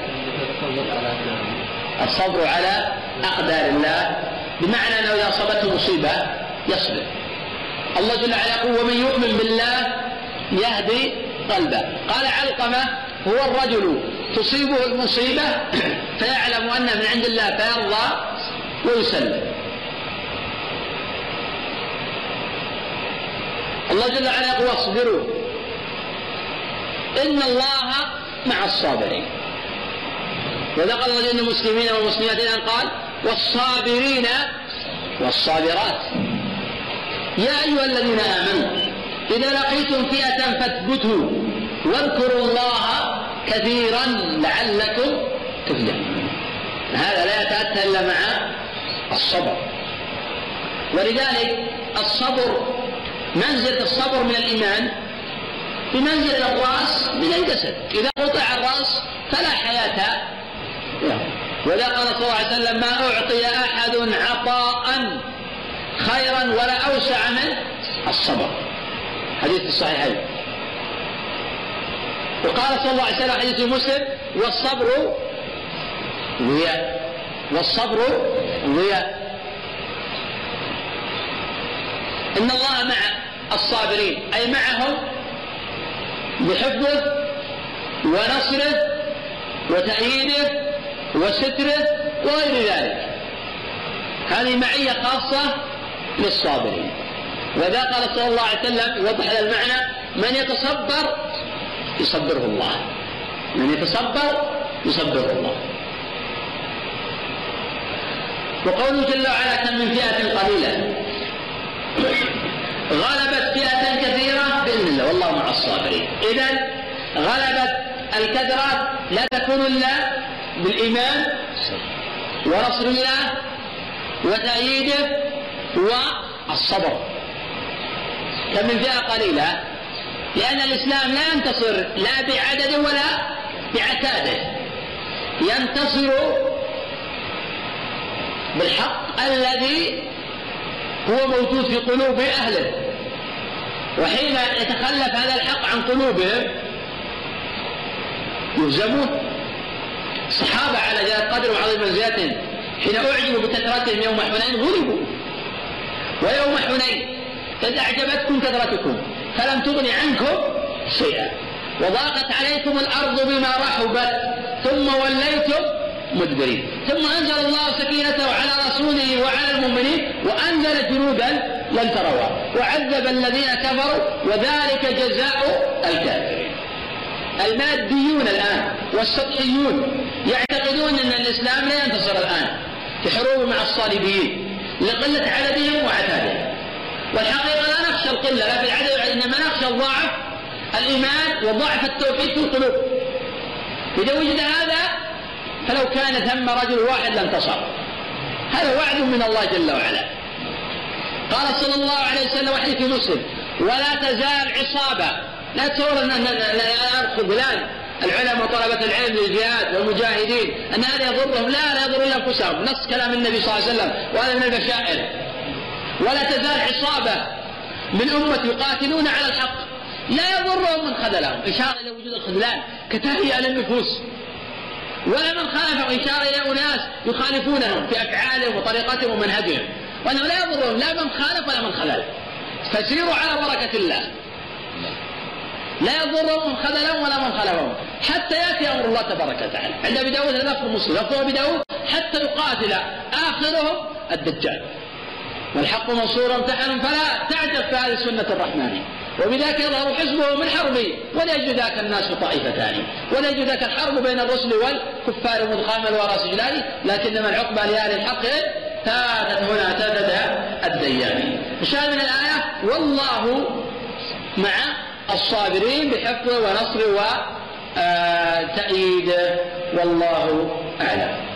الصبر على أقدار الله. بمعنى أنه إذا أصابته مصيبة يصبر. الله جل وعلا يقول ومن يؤمن بالله يهدي قلبه. قال علقمة هو الرجل تصيبه المصيبة [clears throat] فيعلم أنها من عند الله فيرضى ويسلم الله جل وعلا يقول اصبروا. إن الله مع الصابرين. وذكر الله جل المسلمين والمسلمات الآن قال والصابرين والصابرات. يا أيها الذين آمنوا إذا لقيتم فئة فاثبتوا. واذكروا الله كثيرا لعلكم تفلحون. هذا لا يتأتى إلا مع الصبر. ولذلك الصبر منزلة الصبر من الإيمان بمنزلة الرأس من الجسد. إذا قطع الرأس فلا حياة له. ولا قال صلى الله عليه وسلم ما أعطي أحد عطاء خيرا ولا أوسع من الصبر. حديث الصحيحين. وقال صلى الله عليه وسلم حديث مسلم والصبر ضياء. والصبر ضياء. إن الله مع الصابرين أي معهم بحفظه ونصره وتأييده وستره وغير ذلك. هذه معية خاصة للصابرين. وذا قال صلى الله عليه وسلم هذا المعنى من يتصبر يصبره الله. من يتصبر يصبره الله. وقوله جل وعلا كم من فئة قليلة. غلبت فئة كثيرة بإذن الله والله مع الصابرين. إذا غلبت الكدرات لا تكون إلا بالإيمان ونصر الله وتأييده والصبر. كم من فئة قليلة؟ لأن الإسلام لا ينتصر لا بعدد ولا بعتاده ينتصر بالحق الذي هو موجود في قلوب أهله وحين يتخلف هذا الحق عن قلوبهم يهزمون الصحابة على جلال قدر وعظيم منزلتهم حين أعجبوا بكثرتهم يوم حنين غلبوا. ويوم حنين إذ أعجبتكم كثرتكم. فلم تغن عنكم شيئا. وضاقت عليكم الأرض بما رحبت ثم وليتم مدبرين. ثم أنزل الله سكينته على رسوله وعلى المؤمنين وأنزل جنودا لن تروها. وعذب الذين كفروا وذلك جزاء الكافرين. الماديون الآن والسطحيون يعتقدون أن الإسلام لا ينتصر الآن في حروب مع الصليبيين لقلة عددهم وعتادهم. والحقيقة لا نخشى القلة لا في العدد إنما نخشى الضعف الإيمان وضعف التوحيد في القلوب. إذا وجد هذا فلو كان ثم رجل واحد لانتصر هذا وعد من الله جل وعلا. قال صلى الله عليه وسلم وحديث مسلم ولا تزال عصابة. لا تصور أن فلان العلماء وطلبة العلم للجهاد والمجاهدين أن هذا يضرهم. لا لا يضر إلا أنفسهم. نص كلام النبي صلى الله عليه وسلم وهذا من البشائر. ولا تزال عصابة من أمة يقاتلون على الحق. لا يضرهم من خذلهم. إشارة إلى وجود الخذلان كتهيئة للنفوس. ولا من خالفهم. إشارة إلى أناس يخالفونهم في أفعالهم وطريقتهم ومنهجهم. وأنه لا يضرهم. لا من خالف ولا من خذل. فسيروا على بركة الله. لا يضرهم من خذلهم ولا من خلفهم حتى يأتي أمر الله تبارك وتعالى. عند أبي داود هذا لفظ مسلم لفظ أبي داود حتى يقاتل آخرهم الدجال. والحق منصور امتحن فلا تعجب فهذه سنة الرحمن. وبذاك يظهر حزبه من حربه ولا يجد ذاك الناس طائفتان. ولا يجد ذاك الحرب بين الرسل والكفار مدخاما وراس جلاله لكنما العقبى لأهل الحق ثابت هنا ثابت الديان. الشاهد من الآية والله مع الصابرين بحفظه ونصره وتأييده والله أعلم.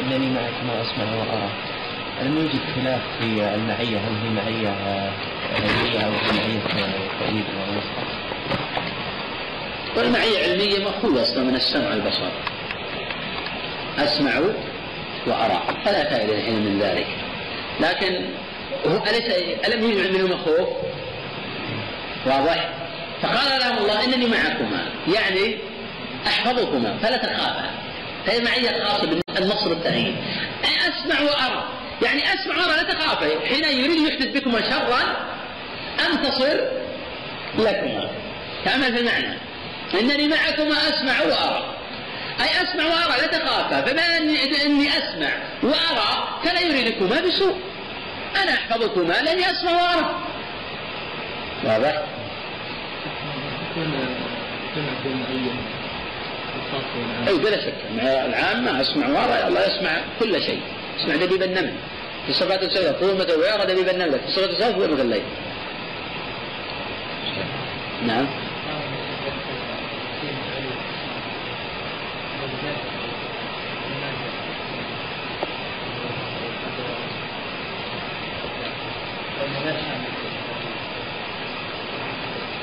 إنني معك ما أسمع وأرى ألم يوجد خلاف في المعية هل هي معية علمية أو هي معية؟ تأييد ونصر؟ والمعية علمية مأخوذة أصلا من السمع والبصر أسمع وأرى فلا فائدة الحين من ذلك. لكن هو أليس ألم يجعل منهم خوف؟ واضح؟ فقال لهم الله إنني معكما. يعني أحفظكما فلا تخافا. فهي معية خاصة بالنصر التأييد. أسمع وأرى. يعني أسمع وأرى لا تخافا حين يريد يحدث بكما شرا أنتصر لكما. تعمل في المعنى؟ إنني معكما أسمع وأرى. أي أسمع وأرى لا تخافا فما أني, أني أسمع وأرى فلا يريدكما بسوء. أنا أحفظكما لأني أسمع وأرى. واضح؟ أي بلا شك العامة أسمع وأرى الله يسمع كل شيء. يسمع دبيب النمل. في صفات السوداء طول مثل ويرى دبيب النملة في صفات السوداء هو مثل الليل. نعم.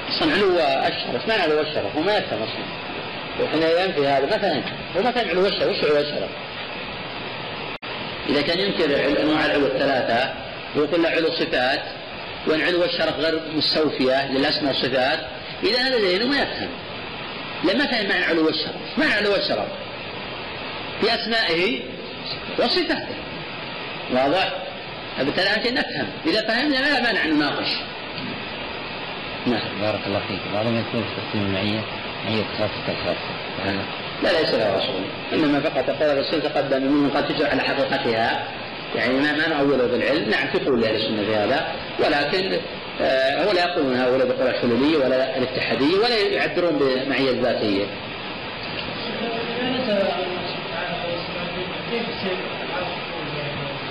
أصلا علو الشرف ما علو الشرف وما يفهم أصلا. وحين ينفي هذا ما فهم هو ما فهم علو الشرف وش علو الشرف؟ إذا كان ينكر أنواع العلو الثلاثة ويقول له علو صفات وإن علو الشرف غير مستوفية للأسماء والصفات إذا هذا ذهنه ما يفهم. لما فهم معنى علو الشرف. معنى علو الشرف؟ في اسمائه وصفاته. واضح؟ فبالتالي أنت نفهم. إذا فهمنا لا مانع أن نناقش. نعم بارك الله فيك. بعضهم يكون في المعية معية خاصة الخاصة. لا ليس له أصول. إنما فقط قول الرسول تقدم منه قد تجرى على حقيقتها. يعني ما ما نأوله بالعلم نعم في قول أهل السنة في هذا. ولكن آه هو لا يقولون هؤلاء بقول الحلوليه ولا الاتحاديه ولا يعبرون بمعية الذاتيه.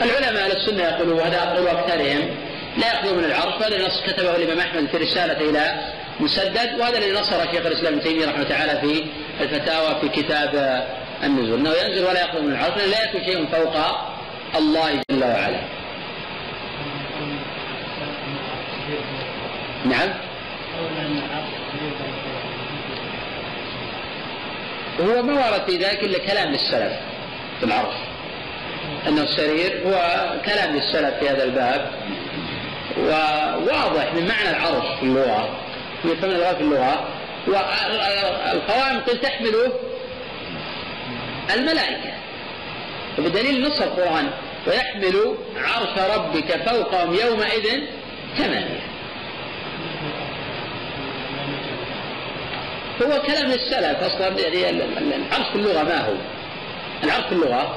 العلماء أهل السنة يقولون وهذا قول اكثرهم لا يأخذون من العرش بل نص كتبه الإمام أحمد في رسالة إلى مسدد وهذا الذي نصر شيخ الإسلام ابن تيمية رحمه الله تعالى في الفتاوى في كتاب النزول. إنه ينزل ولا يخرج من العرش لا يكون شيء فوق الله جل وعلا. نعم. هو ما ورد في ذلك إلا كلام للسلف في العرش. إنه السرير هو كلام للسلف في هذا الباب وواضح من معنى العرش في اللغة. فن اللغة في اللغة. والقوائم تحمل الملائكة. وبدليل نص القرآن ويحمل عرش ربك فوقهم يومئذ ثمانية. هو كلام السلف أصلا يعني العرش في اللغة ما هو؟ العرش في اللغة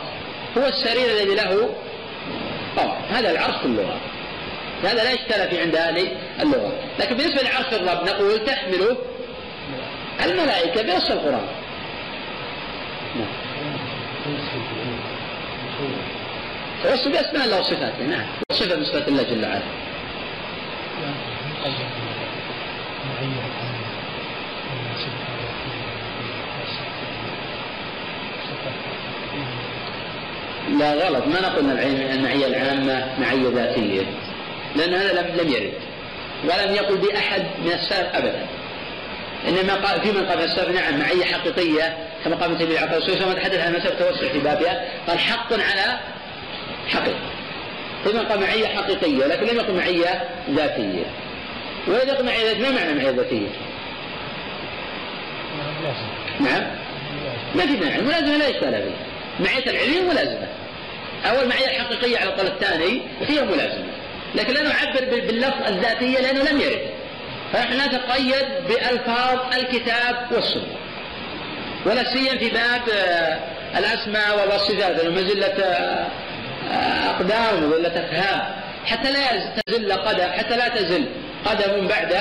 هو السرير الذي له طبع هذا العرش في اللغة. هذا لا اشكال في عند أهل اللغة. لكن بالنسبة لعرش الرب نقول تحمله الملائكة بنص القرآن. نعم. توصل بأسماء الله وصفاته. نعم. وصفة من صفات الله جل وعلا. لا غلط. ما نقول إن المعيه العامة معيه ذاتية. لأن هذا لم لم يرد. ولم يقل بأحد من السلف ابدا. إنما قال في من قال السلف نعم معيه حقيقية كما قال ابن تيمية العقل ثم تحدث عن مسألة التوسع في بابها قال حق على حقيقة. في من قال معيه حقيقية لكن لم يقل معيه ذاتية. وإذا يقول معيه ذاتيه ما معنى معيه ذاتية؟ نعم. ما في معنى الملازمه لا اشكال فيه معية العلم ملازمة. أول معية الحقيقيه على القول الثاني هي ملازمة. لكن لا نعبر باللفظ الذاتية لأنه لم يرد. فنحن نتقيد بألفاظ الكتاب والسنة. ولا سيما في باب آه، الأسماء والصفات مزلة آه، أقدام ومزلة أفهام. حتى لا تزل قدم حتى لا تزل قدم بعد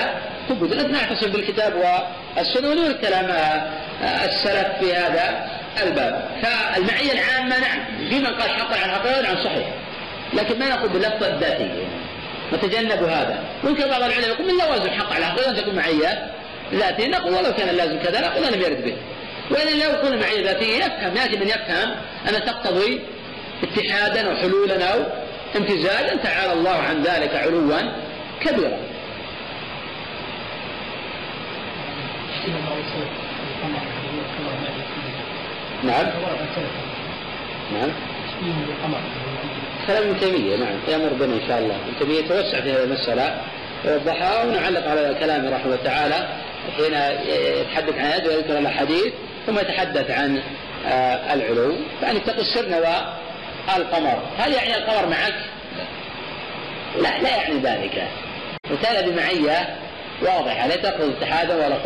ثبوت. نعتصم بالكتاب والسنة ونقول كلام آه، السلف في هذا الباب. فالمعية العامة نعم في من قال حقا عن حقا نعم صحيح. لكن ما نقول باللفظة الذاتية. نتجنب هذا. ممكن بعض العلماء يقول من لوازم حق على حقيقة أن تكون معية ذاتية نقول ولو كان اللازم كذا نقول لم يرد به. وإن لو كان معية ذاتية يفهم يأتي من يفهم أن تقتضي اتحادا أو حلولا أو امتزاجا تعالى الله عن ذلك علوا كبيرا. نعم. نعم. كلام ابن تيمية. نعم يأمر بنا إن شاء الله. ابن تيمية يتوسع في هذه المسألة ووضحها ونعلق على كلامه رحمه الله تعالى. حين يتحدث عن هذا ويذكر الأحاديث ثم يتحدث عن آه العلو يعني تقصر نوى القمر هل يعني القمر معك؟ لا لا يعني ذلك. وكان بمعية واضحة. لا تأخذ اتحادا ولا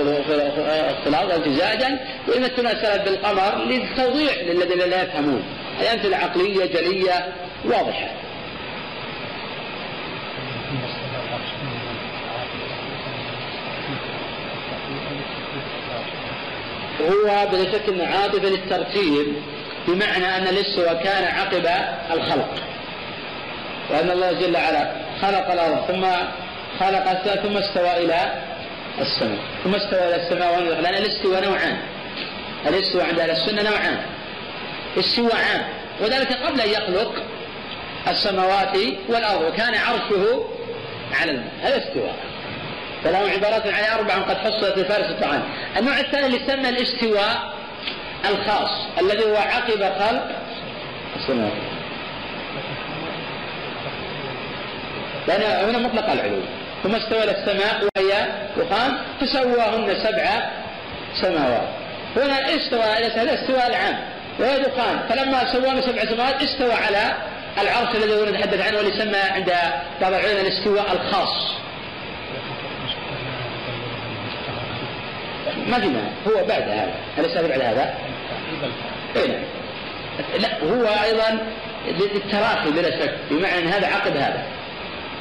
اختلاطا ولا امتزاجا ويمثلون السلف بالقمر للتوضيح للذين لا يفهمون. هذه أمثلة عقلية جلية واضحة هو بلا شك إنه عاطفه للترتيب بمعنى أن الاستواء كان عقب الخلق. وأن الله جل وعلا خلق الأرض ثم خلق ثم استوى إلى السماء. ثم استوى إلى السماء لأن الاستواء نوعان. الاستواء عند أهل السنة نوعان. استواء عام. وذلك قبل أن يخلق السماوات والأرض وكان عرشه على الماء. هذا استواء. فله عبارات على أربعة قد حصلت لفارس الطعام. النوع الثاني اللي يسمى الاستواء الخاص الذي هو عقب خلق السماوات. لأن هنا مطلق العلو ثم استوى إلى السماء وهي دخان فسواهن سبع سماوات. هنا استوى إلى الاستواء العام وهي دخان فلما سواهن سبع سماوات استوى على العرش الذي هو نتحدث عنه واللي يسمى عند بعض العلماء الاستواء الخاص. ما في هو بعد هذا. أليس بعد هذا؟ نعم لا هو أيضا للتراخي بلا شك. بمعنى أن هذا عقد هذا.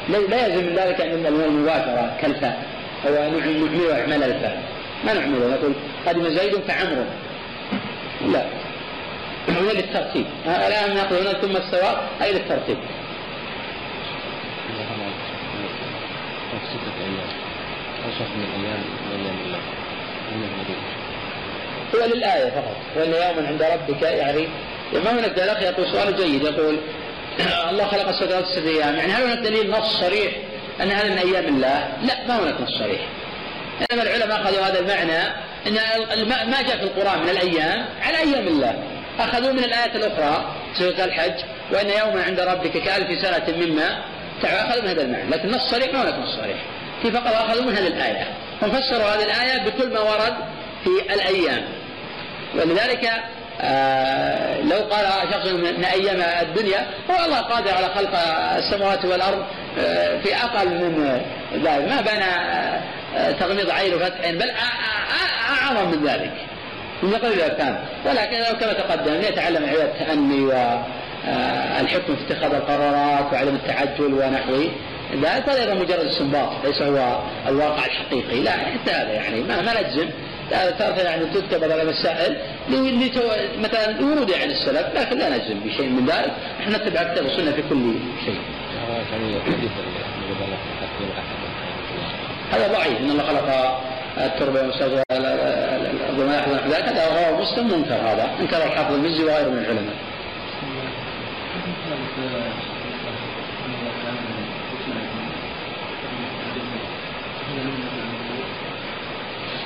لا يلزم من ذلك أن المباشرة كالفاء هو نعمله اعمال الفاء ما نعمله نقول قدم زيد فعمر لا. هو للترتيب. الآن نقول هنا ثم السواء اي للترتيب هو للآية فقط وإن يوما عند ربك يعني ما هناك الأخ يقول سؤال جيد. يقول [clears throat] الله خلق السماوات ست أيام. يعني هل هناك دليل نص صريح أن هذا من أيام الله؟ لا ما هناك نص صريح. إنما العلماء أخذوا هذا المعنى أن ما جاء في القرآن من الأيام؟ على أيام الله. أخذوا من الآيات الأخرى سورة الحج وإن يوما عند ربك كألف سنة مما أخذوا من هذا المعنى. لكن نص صريح ما هناك نص صريح في فقط أخذوا من هذه الآية. وفسروا هذه الآية بكل ما ورد في الأيام. ولذلك آه لو قال شخص من أيام الدنيا هو الله قادر على خلق السماوات والأرض آه في أقل من ذلك. ما بين آه تغميض عين وفتح عين بل أعظم من ذلك. من قبل الأركان ولكن كما تقدم يتعلم عبادة التأني والحكم في اتخاذ القرارات وعدم التعجل ونحوه. ذلك هذا مجرد استنباط ليس هو الواقع الحقيقي. لا حتى هذا يعني ما, ما نجزم ترى يعني تذكر بعض المسائل مثلا ورود عن يعني السلف لكن لا نجزم بشيء من ذلك. إحنا نتبع الكتاب والسنة في كل شيء. هذا ضعيف إن الله خلق التربه والمساجد وما يحضر ذلك هذا رواه مسلم منكر هذا انكر الحافظ المزي وغيره من العلماء.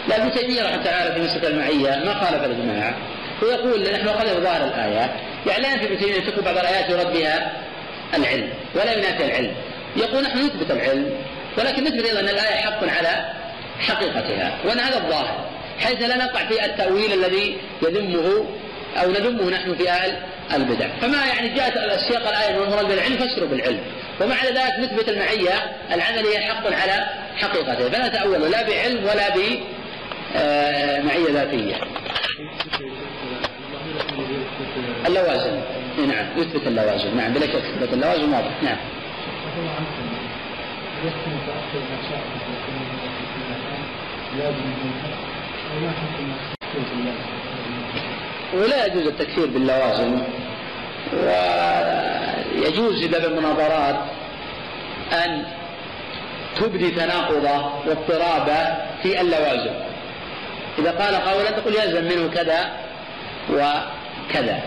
لا ابن تيمية رحمة الله تعالى في مسألة المعية ما خالف الإجماع ويقول نحن أخذنا بظاهر الآيات يعني لا ينفي ابن تيمية تكون بعض الآيات يرد بها العلم ولا ينافي العلم. يقول نحن نثبت العلم ولكن نثبت أيضا أن الآية حق على حقيقتها وأن هذا الظاهر حيث لا نقع في التأويل الذي يذمه أو نذمه نحن في أهل البدع. فما يعني جاءت السياق الآية المراد بالعلم؟ فسروا بالعلم. ومع ذلك نثبت المعية العملية حق على حقيقته فلا تأول لا بعلم ولا ب آه، معية ذاتية. اللوازم. نعم. يثبت اللوازم. نعم بلا شك. اللوازم واضح. نعم. ولا يجوز التكفير باللوازم. ويجوز في المناظرات أن تبدي تناقضه واضطرابه في اللوازم. إذا قال قولا تقول يلزم منه كذا وكذا.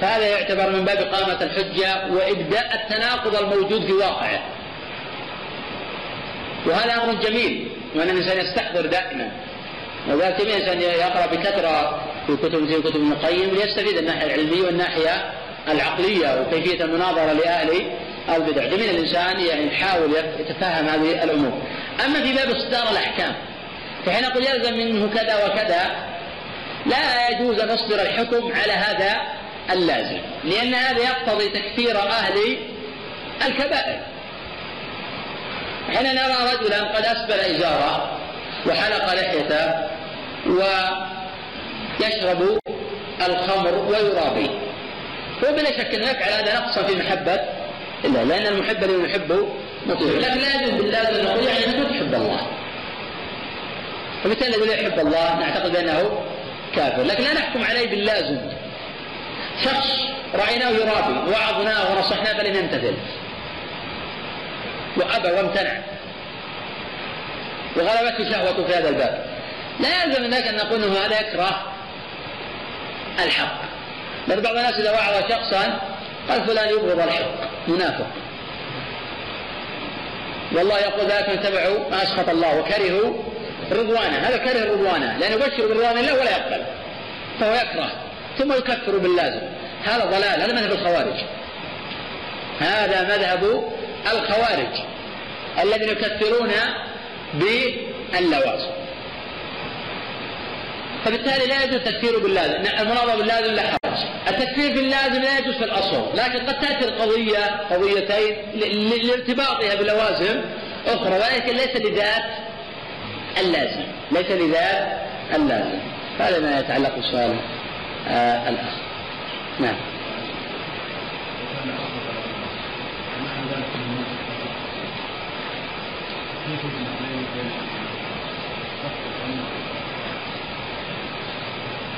فهذا يعتبر من باب إقامة الحجة وإبداء التناقض الموجود في واقعه. وهذا أمر جميل. وأن الإنسان يستحضر دائما. وذلك الإنسان يقرأ بكثرة في كتب في كتب ابن القيم ليستفيد الناحية العلمية والناحية العقلية وكيفية المناظرة لأهل البدع. جميل الإنسان يعني يحاول يتفهم هذه الأمور. أما في باب إصدار الأحكام فحين نقول يلزم منه كذا وكذا لا يجوز أن نصدر الحكم على هذا اللازم لأن هذا يقتضي تكفير أهل الكبائر. حين نرى رجلا قد أسبل إزارة وحلق لحيته ويشرب الخمر ويرابي هو بلا شك أن يفعل هذا نقصا في محبة إلا لأن المحب الذي يحبه مطيع لكن لا يجوز بالله أن نقول يعني أنك تحب الله. فبالتالي الذي لا يحب الله نعتقد بأنه كافر. لكن لا نحكم عليه باللازم شخص رأيناه يرابي وعظناه ونصحناه فلم يمتثل. وأبى وامتنع. وغلبته شهوته في هذا الباب. لا يلزم من ذلك أن نقول أنه هذا يكره الحق. بل بعض الناس إذا وعظ شخصا قال فلان يبغض الحق منافق والله يقول ذلك اتبعوا ما أسخط الله وكرهوا رضوانه. هذا كره رضوانه لأنه يبشر برضوان الله ولا يقبل. فهو يكره ثم يكفر باللازم. هذا ضلال هذا مذهب الخوارج. هذا مذهب الخوارج الذين يكفرون باللوازم فبالتالي لا يجوز التكفير باللازم المناظرة باللازم لا حرج. التكفير باللازم لا يجوز في الأصل لكن قد تأتي القضية قضيتين لارتباطها بلوازم أخرى ولكن ليس لذات اللازم ليس لذات اللازم. هذا ما يتعلق بسؤال آه الأخ. نعم.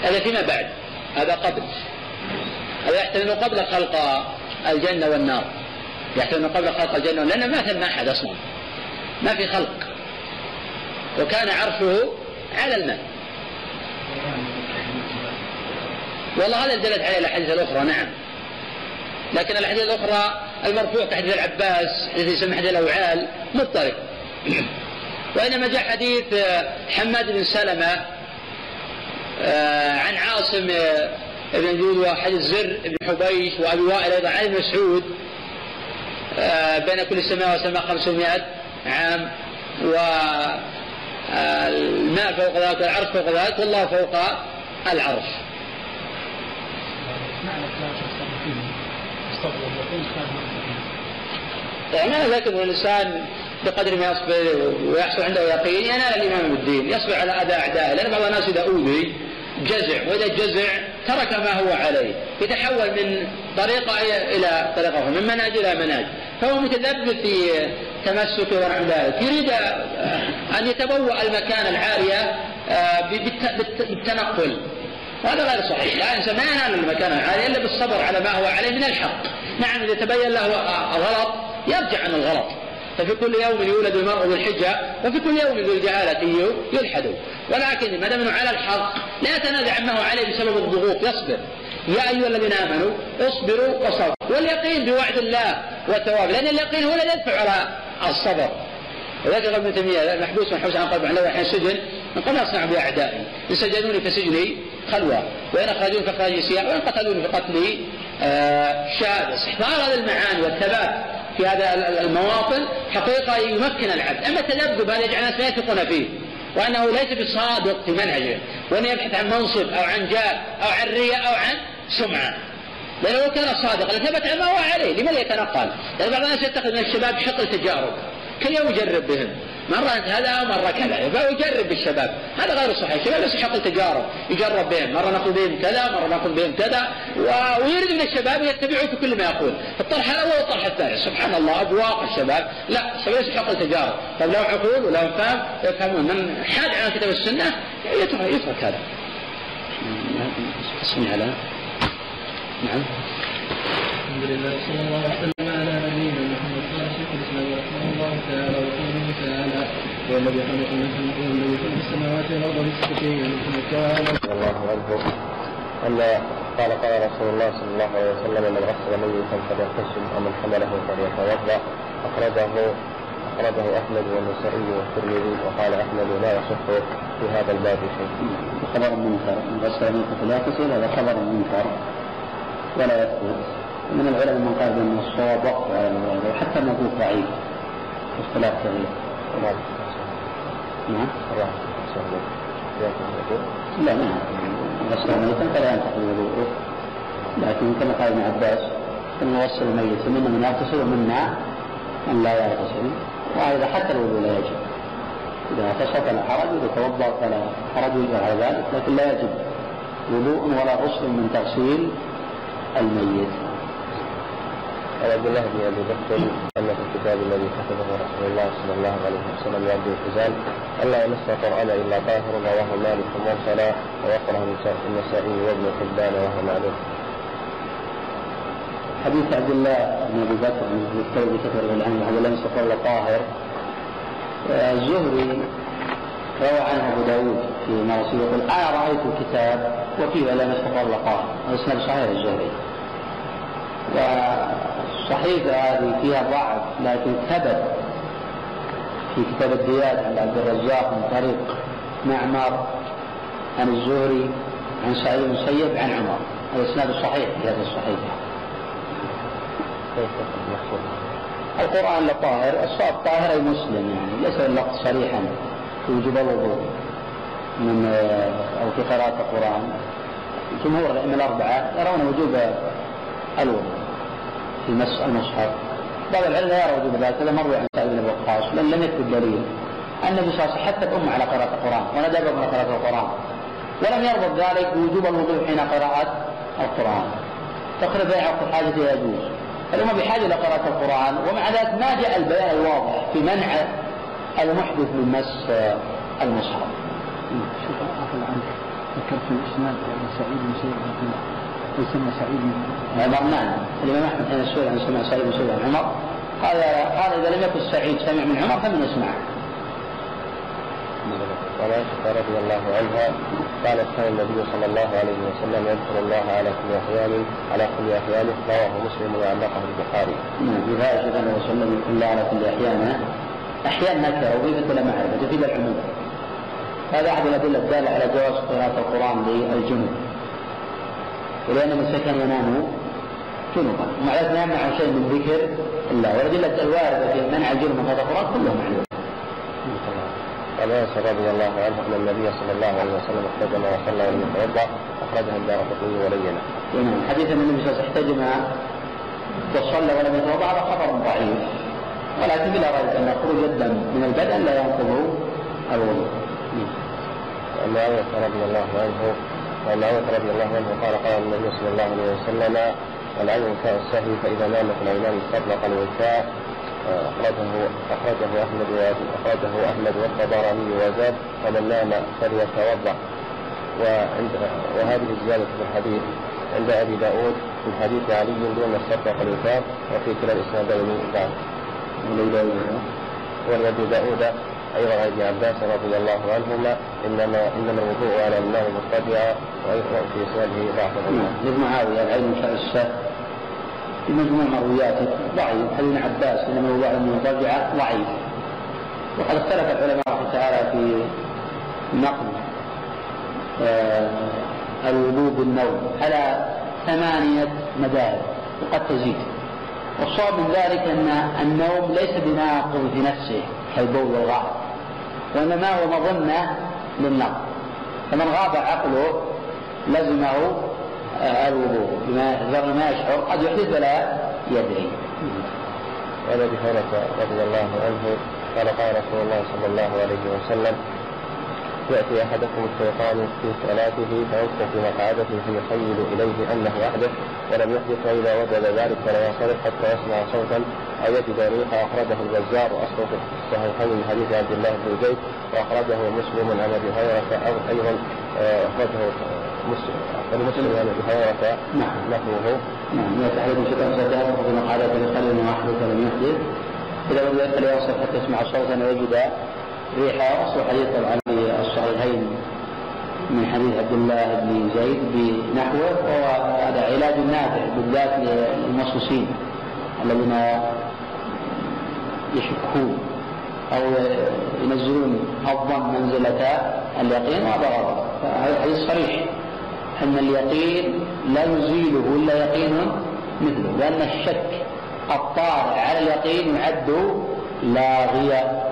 هذا فيما بعد. هذا قبل. هذا يحتمل قبل خلق الجنة والنار. يحتمل قبل خلق الجنة لأن ما ثم أحد أصلا. ما في خلق. وكان عرشه على الماء. والله هذا دلت عليه الأحاديث الأخرى نعم. لكن الأحاديث الأخرى المرفوع كحديث العباس حديث يسمى حديث الأوعال مضطرب. [clears throat] وإنما جاء حديث حماد بن سلمة عن عاصم آه، بن جود وحديث زر بن حبيش وأبي وائل أيضا عن مسعود آه، بين كل سماء وسماء 500 عام والماء فوق ذلك والعرش فوق ذلك والله فوق العرش. يعني معنى ذلك ان الإنسان بقدر ما يصبر ويحصل عنده يقين ينال الإمام بالدين يصبر على اذى أعدائه لأن بعض الناس إذا أوذي جزع وإذا جزع ترك ما هو عليه يتحول من طريقة إلى طريقة من منهج إلى منهج. فهو متذبذب في تمسكه ونحو ذلك يريد أن يتبوأ المكان العالية آه، بالتنقل. وهذا غير صحيح. لا ما ينال المكان العالي إلا بالصبر على ما هو عليه من الحق. نعم إذا تبين له الغلط يرجع عن الغلط. ففي كل يوم يولد المرء ذو الحجة وفي كل يوم ذو الجهالة يلحد. ولكن ما دام على الحق لا يتنازع عما هو عليه بسبب الضغوط يصبر. يا أيها الذين آمنوا اصبروا وصبروا. واليقين بوعد الله والثواب. لأن اليقين هو الذي يدفع على الصبر. ولذلك ابن تيمية محبوس محبوس عن قلب له الحين سجن. من قبل أصنع بأعدائي. ان سجنوني فسجني خلوة. وإن أخرجوني فاخراجي سياح وإن قتلوني فقتلي آه استحضار هذه المعاني والثبات. في هذا المواطن حقيقة يمكن العبد. أما التذبذب هذا يجعل الناس لا يثقون فيه؟ وأنه ليس بصادق في منهجه. وأنه يبحث عن منصب أو عن جاه أو عن رياء أو عن سمعة. لأنه لو كان صادقا لثبت ما هو عليه لماذا يتنقل؟ لأن بعض الناس يتخذ من الشباب شق تجارب كل يوم يجرب بهم. مرة هذا ومرة كذا. فيجرب بالشباب هذا غير صحيح. الشباب ليس حق التجارب يجرب بهم. مرة نقول بهم كذا مرة نقول بهم كذا. ويريد من الشباب يتبعوا في كل ما يقول. الطرح الأول والطرح الثاني. سبحان الله أبواق الشباب. لا الشباب ليس حق التجارب طيب لهم عقول ولهم فهم يفهمون. من حاد عن كتاب السنة يترك, يترك هذا. اسمي على نعم. الحمد لله صلى الله وسلم على نبينا محمد. تعالى هو الذي خلق السماوات والأرض بستة الله عنه أن قال قال رسول الله صلى الله عليه وسلم من غسل ميتا فليغتسل ومن حمله فليتوضأ. اخرجه أخرجه أحمد والنسائي والترمذي وقال أحمد لا يصح في هذا الباب شيء. خبر منكر. من غسل ميتا فليغتسل هذا خبر منكر. ولا يثبت من العلماء من قال بأن الصواب وقف على وحتى الموقوف ضعيف اختلاف كثير نعم. لا ما غسل ميتا فلا ينتقل الوضوء لكن كما قال ابن عباس إن غسل الميت منا من يغتسل ومنا من لا يغتسل. وهذا حتى الوضوء لا يجب. إذا اغتسل فلا حرج وإذا توضأ فلا حرج على ذلك. لكن لا يجب وضوء ولا غسل من تغسيل الميت. عن عبد الله بن أبي بكر أن في الكتاب الذي كتبه رسول الله صلى الله عليه وسلم لعبد الحزام الا يمس القرآن إلا طاهر رواه مالك مرسلا ويقرأ النسائي وابن حبان وهو معلوم. حديث عبد الله بن أبي بكر بن الثوري كتب عنه عبد الله بن طاهر. الزهري روى عنه أبو داود في مراسيل يقول أنا رأيت الكتاب وفيه لم يستقر طاهر. هذا اسناد صحيح الزهري. والصحيفة هذه فيها ضعف لكن ثبت في كتاب الديات عند عبد الرزاق من طريق معمر عن الزهري عن سعيد بن المسيب عن عمر. الإسناد الصحيح في هذه الصحيفة. القرآن لطاهر الصواب طاهر أي مسلم يعني ليس اللفظ صريحا في وجوب الوضوء من أو في قراءة القرآن. جمهور الأئمة الأربعة يرون وجوب الوضوء. في المصحف. بعض العلماء يرى وجوب ذلك هذا مروي عن سعيد بن وقاص لأن لم يثبت دليل. النبي صلى الله عليه وسلم حتى الامه على قراءة القرآن وندى على قراءة القرآن. ولم يربط ذلك بوجوب الوضوء حين قراءة القرآن. تقريبا بيع الحاجة يجوز. الأمة بحاجة إلى قراءة القرآن ومع ذلك ما جاء البيان الواضح في منع المحدث من مس المصحف. شوف ذكرت في الإسناد سعيد بن سعيد يسمى سعيد عمر. نعم. الإمام أحمد حين سئل عن سمع سعيد بن سعيد عن عمر. قال قال إذا لم يكن سعيد سمع من عمر فمن يسمع. وعن عائشة رضي الله عنها قالت كان النبي صلى الله عليه وسلم يذكر الله على كل أحيانه على كل أحيانه رواه مسلم وعلقه البخاري. في عائشة صلى الله عليه وسلم على كل أحيان نكرة وضيفت إلى معرفة تفيد العموم هذا أحد الأدلة الدالة على جواز قراءة القرآن للجنوب ولأن المساكين ينام جنوبا ومع ذلك لا يمنع شيء من ذكر الله. والأدلة الواردة في منع الجنوب من قراءة القرآن كلها معلومة عن انس رضي الله عنه أن النبي صلى الله عليه وسلم احتجم وصلى ولم يتوضا أخرجه الدار قطني ولينه. نعم. حديث أن النبي صلى الله عليه وسلم احتجم وصلى ولم يتوضأ هذا خبر ضعيف. ولكن بلا ريب أن خروج الدم من البدن لا ينقض الوضوء. وعن معاويه رضي الله عنه وعن معاويه رضي الله عنه قال قال النبي صلى الله عليه وسلم العين كالسهل فإذا نامت العينان استطلق الوكاء أخرجه أخرجه أحمد أخرجه أحمد والطبراني وزاد ومن نام فليتوضأ. وعند وهذه الزيادة في الحديث عند أبي داود من حديث علي دون استطلق الوكاء وفي كلا الإسنادين بعد. ولأبي داود أيضا عن ابن عباس رضي الله عنهما إنما إنما الوضوء على النار مضطجعا وفي إسناده ضعف. ابن معاوية العلم كالسهل في مجموع مروياته ضعيف حديث عباس إنما هو على المضجعه ضعيف وقد اختلف العلماء رحمه تعالى في نقل آه الوضوء بالنوم على ثمانية مذاهب وقد تزيد. والصواب من ذلك أن النوم ليس بناقض في نفسه كالبول والغائط. وإنما هو مظنة للنقض فمن غاب عقله لزمه الوضوء بما ظن ما يشعر قد يحدث ولا يدري. وعن أبي هريرة رضي الله عنه قال قال رسول الله صلى الله عليه وسلم يأتي أحدكم الشيطان في صلاته فيدخل في مقعدته فيخيل إليه أنه يحدث ولم يحدث فإذا وجد ذلك فلا ينصرف حتى يسمع صوتا أو يجد ريحا أخرجه البزار وأصله في الصحيحين من حديث عبد الله بن زيد وأخرجه مسلم عن أبي هريرة أو أيضا أخرجه مسلم عن أبي هريرة نعم. نحوه. نعم. أحدكم الشيطان صلاته في مقعدته لقلب واحد فلم يحدث. إذا فلا ينصرف حتى يسمع صوتا ويجد ريحا وأصل حديث الصحيحين من حديث عبد الله بن زيد بنحوه وهو هذا علاج نافع بالذات للمصوصين الذين يشكون أو ينزلون الظن منزلة اليقين وهذا غلط فهذا الحديث صريح أن اليقين لا يزيله إلا يقين مثله لأن الشك الطارئ على اليقين يعد لاغيا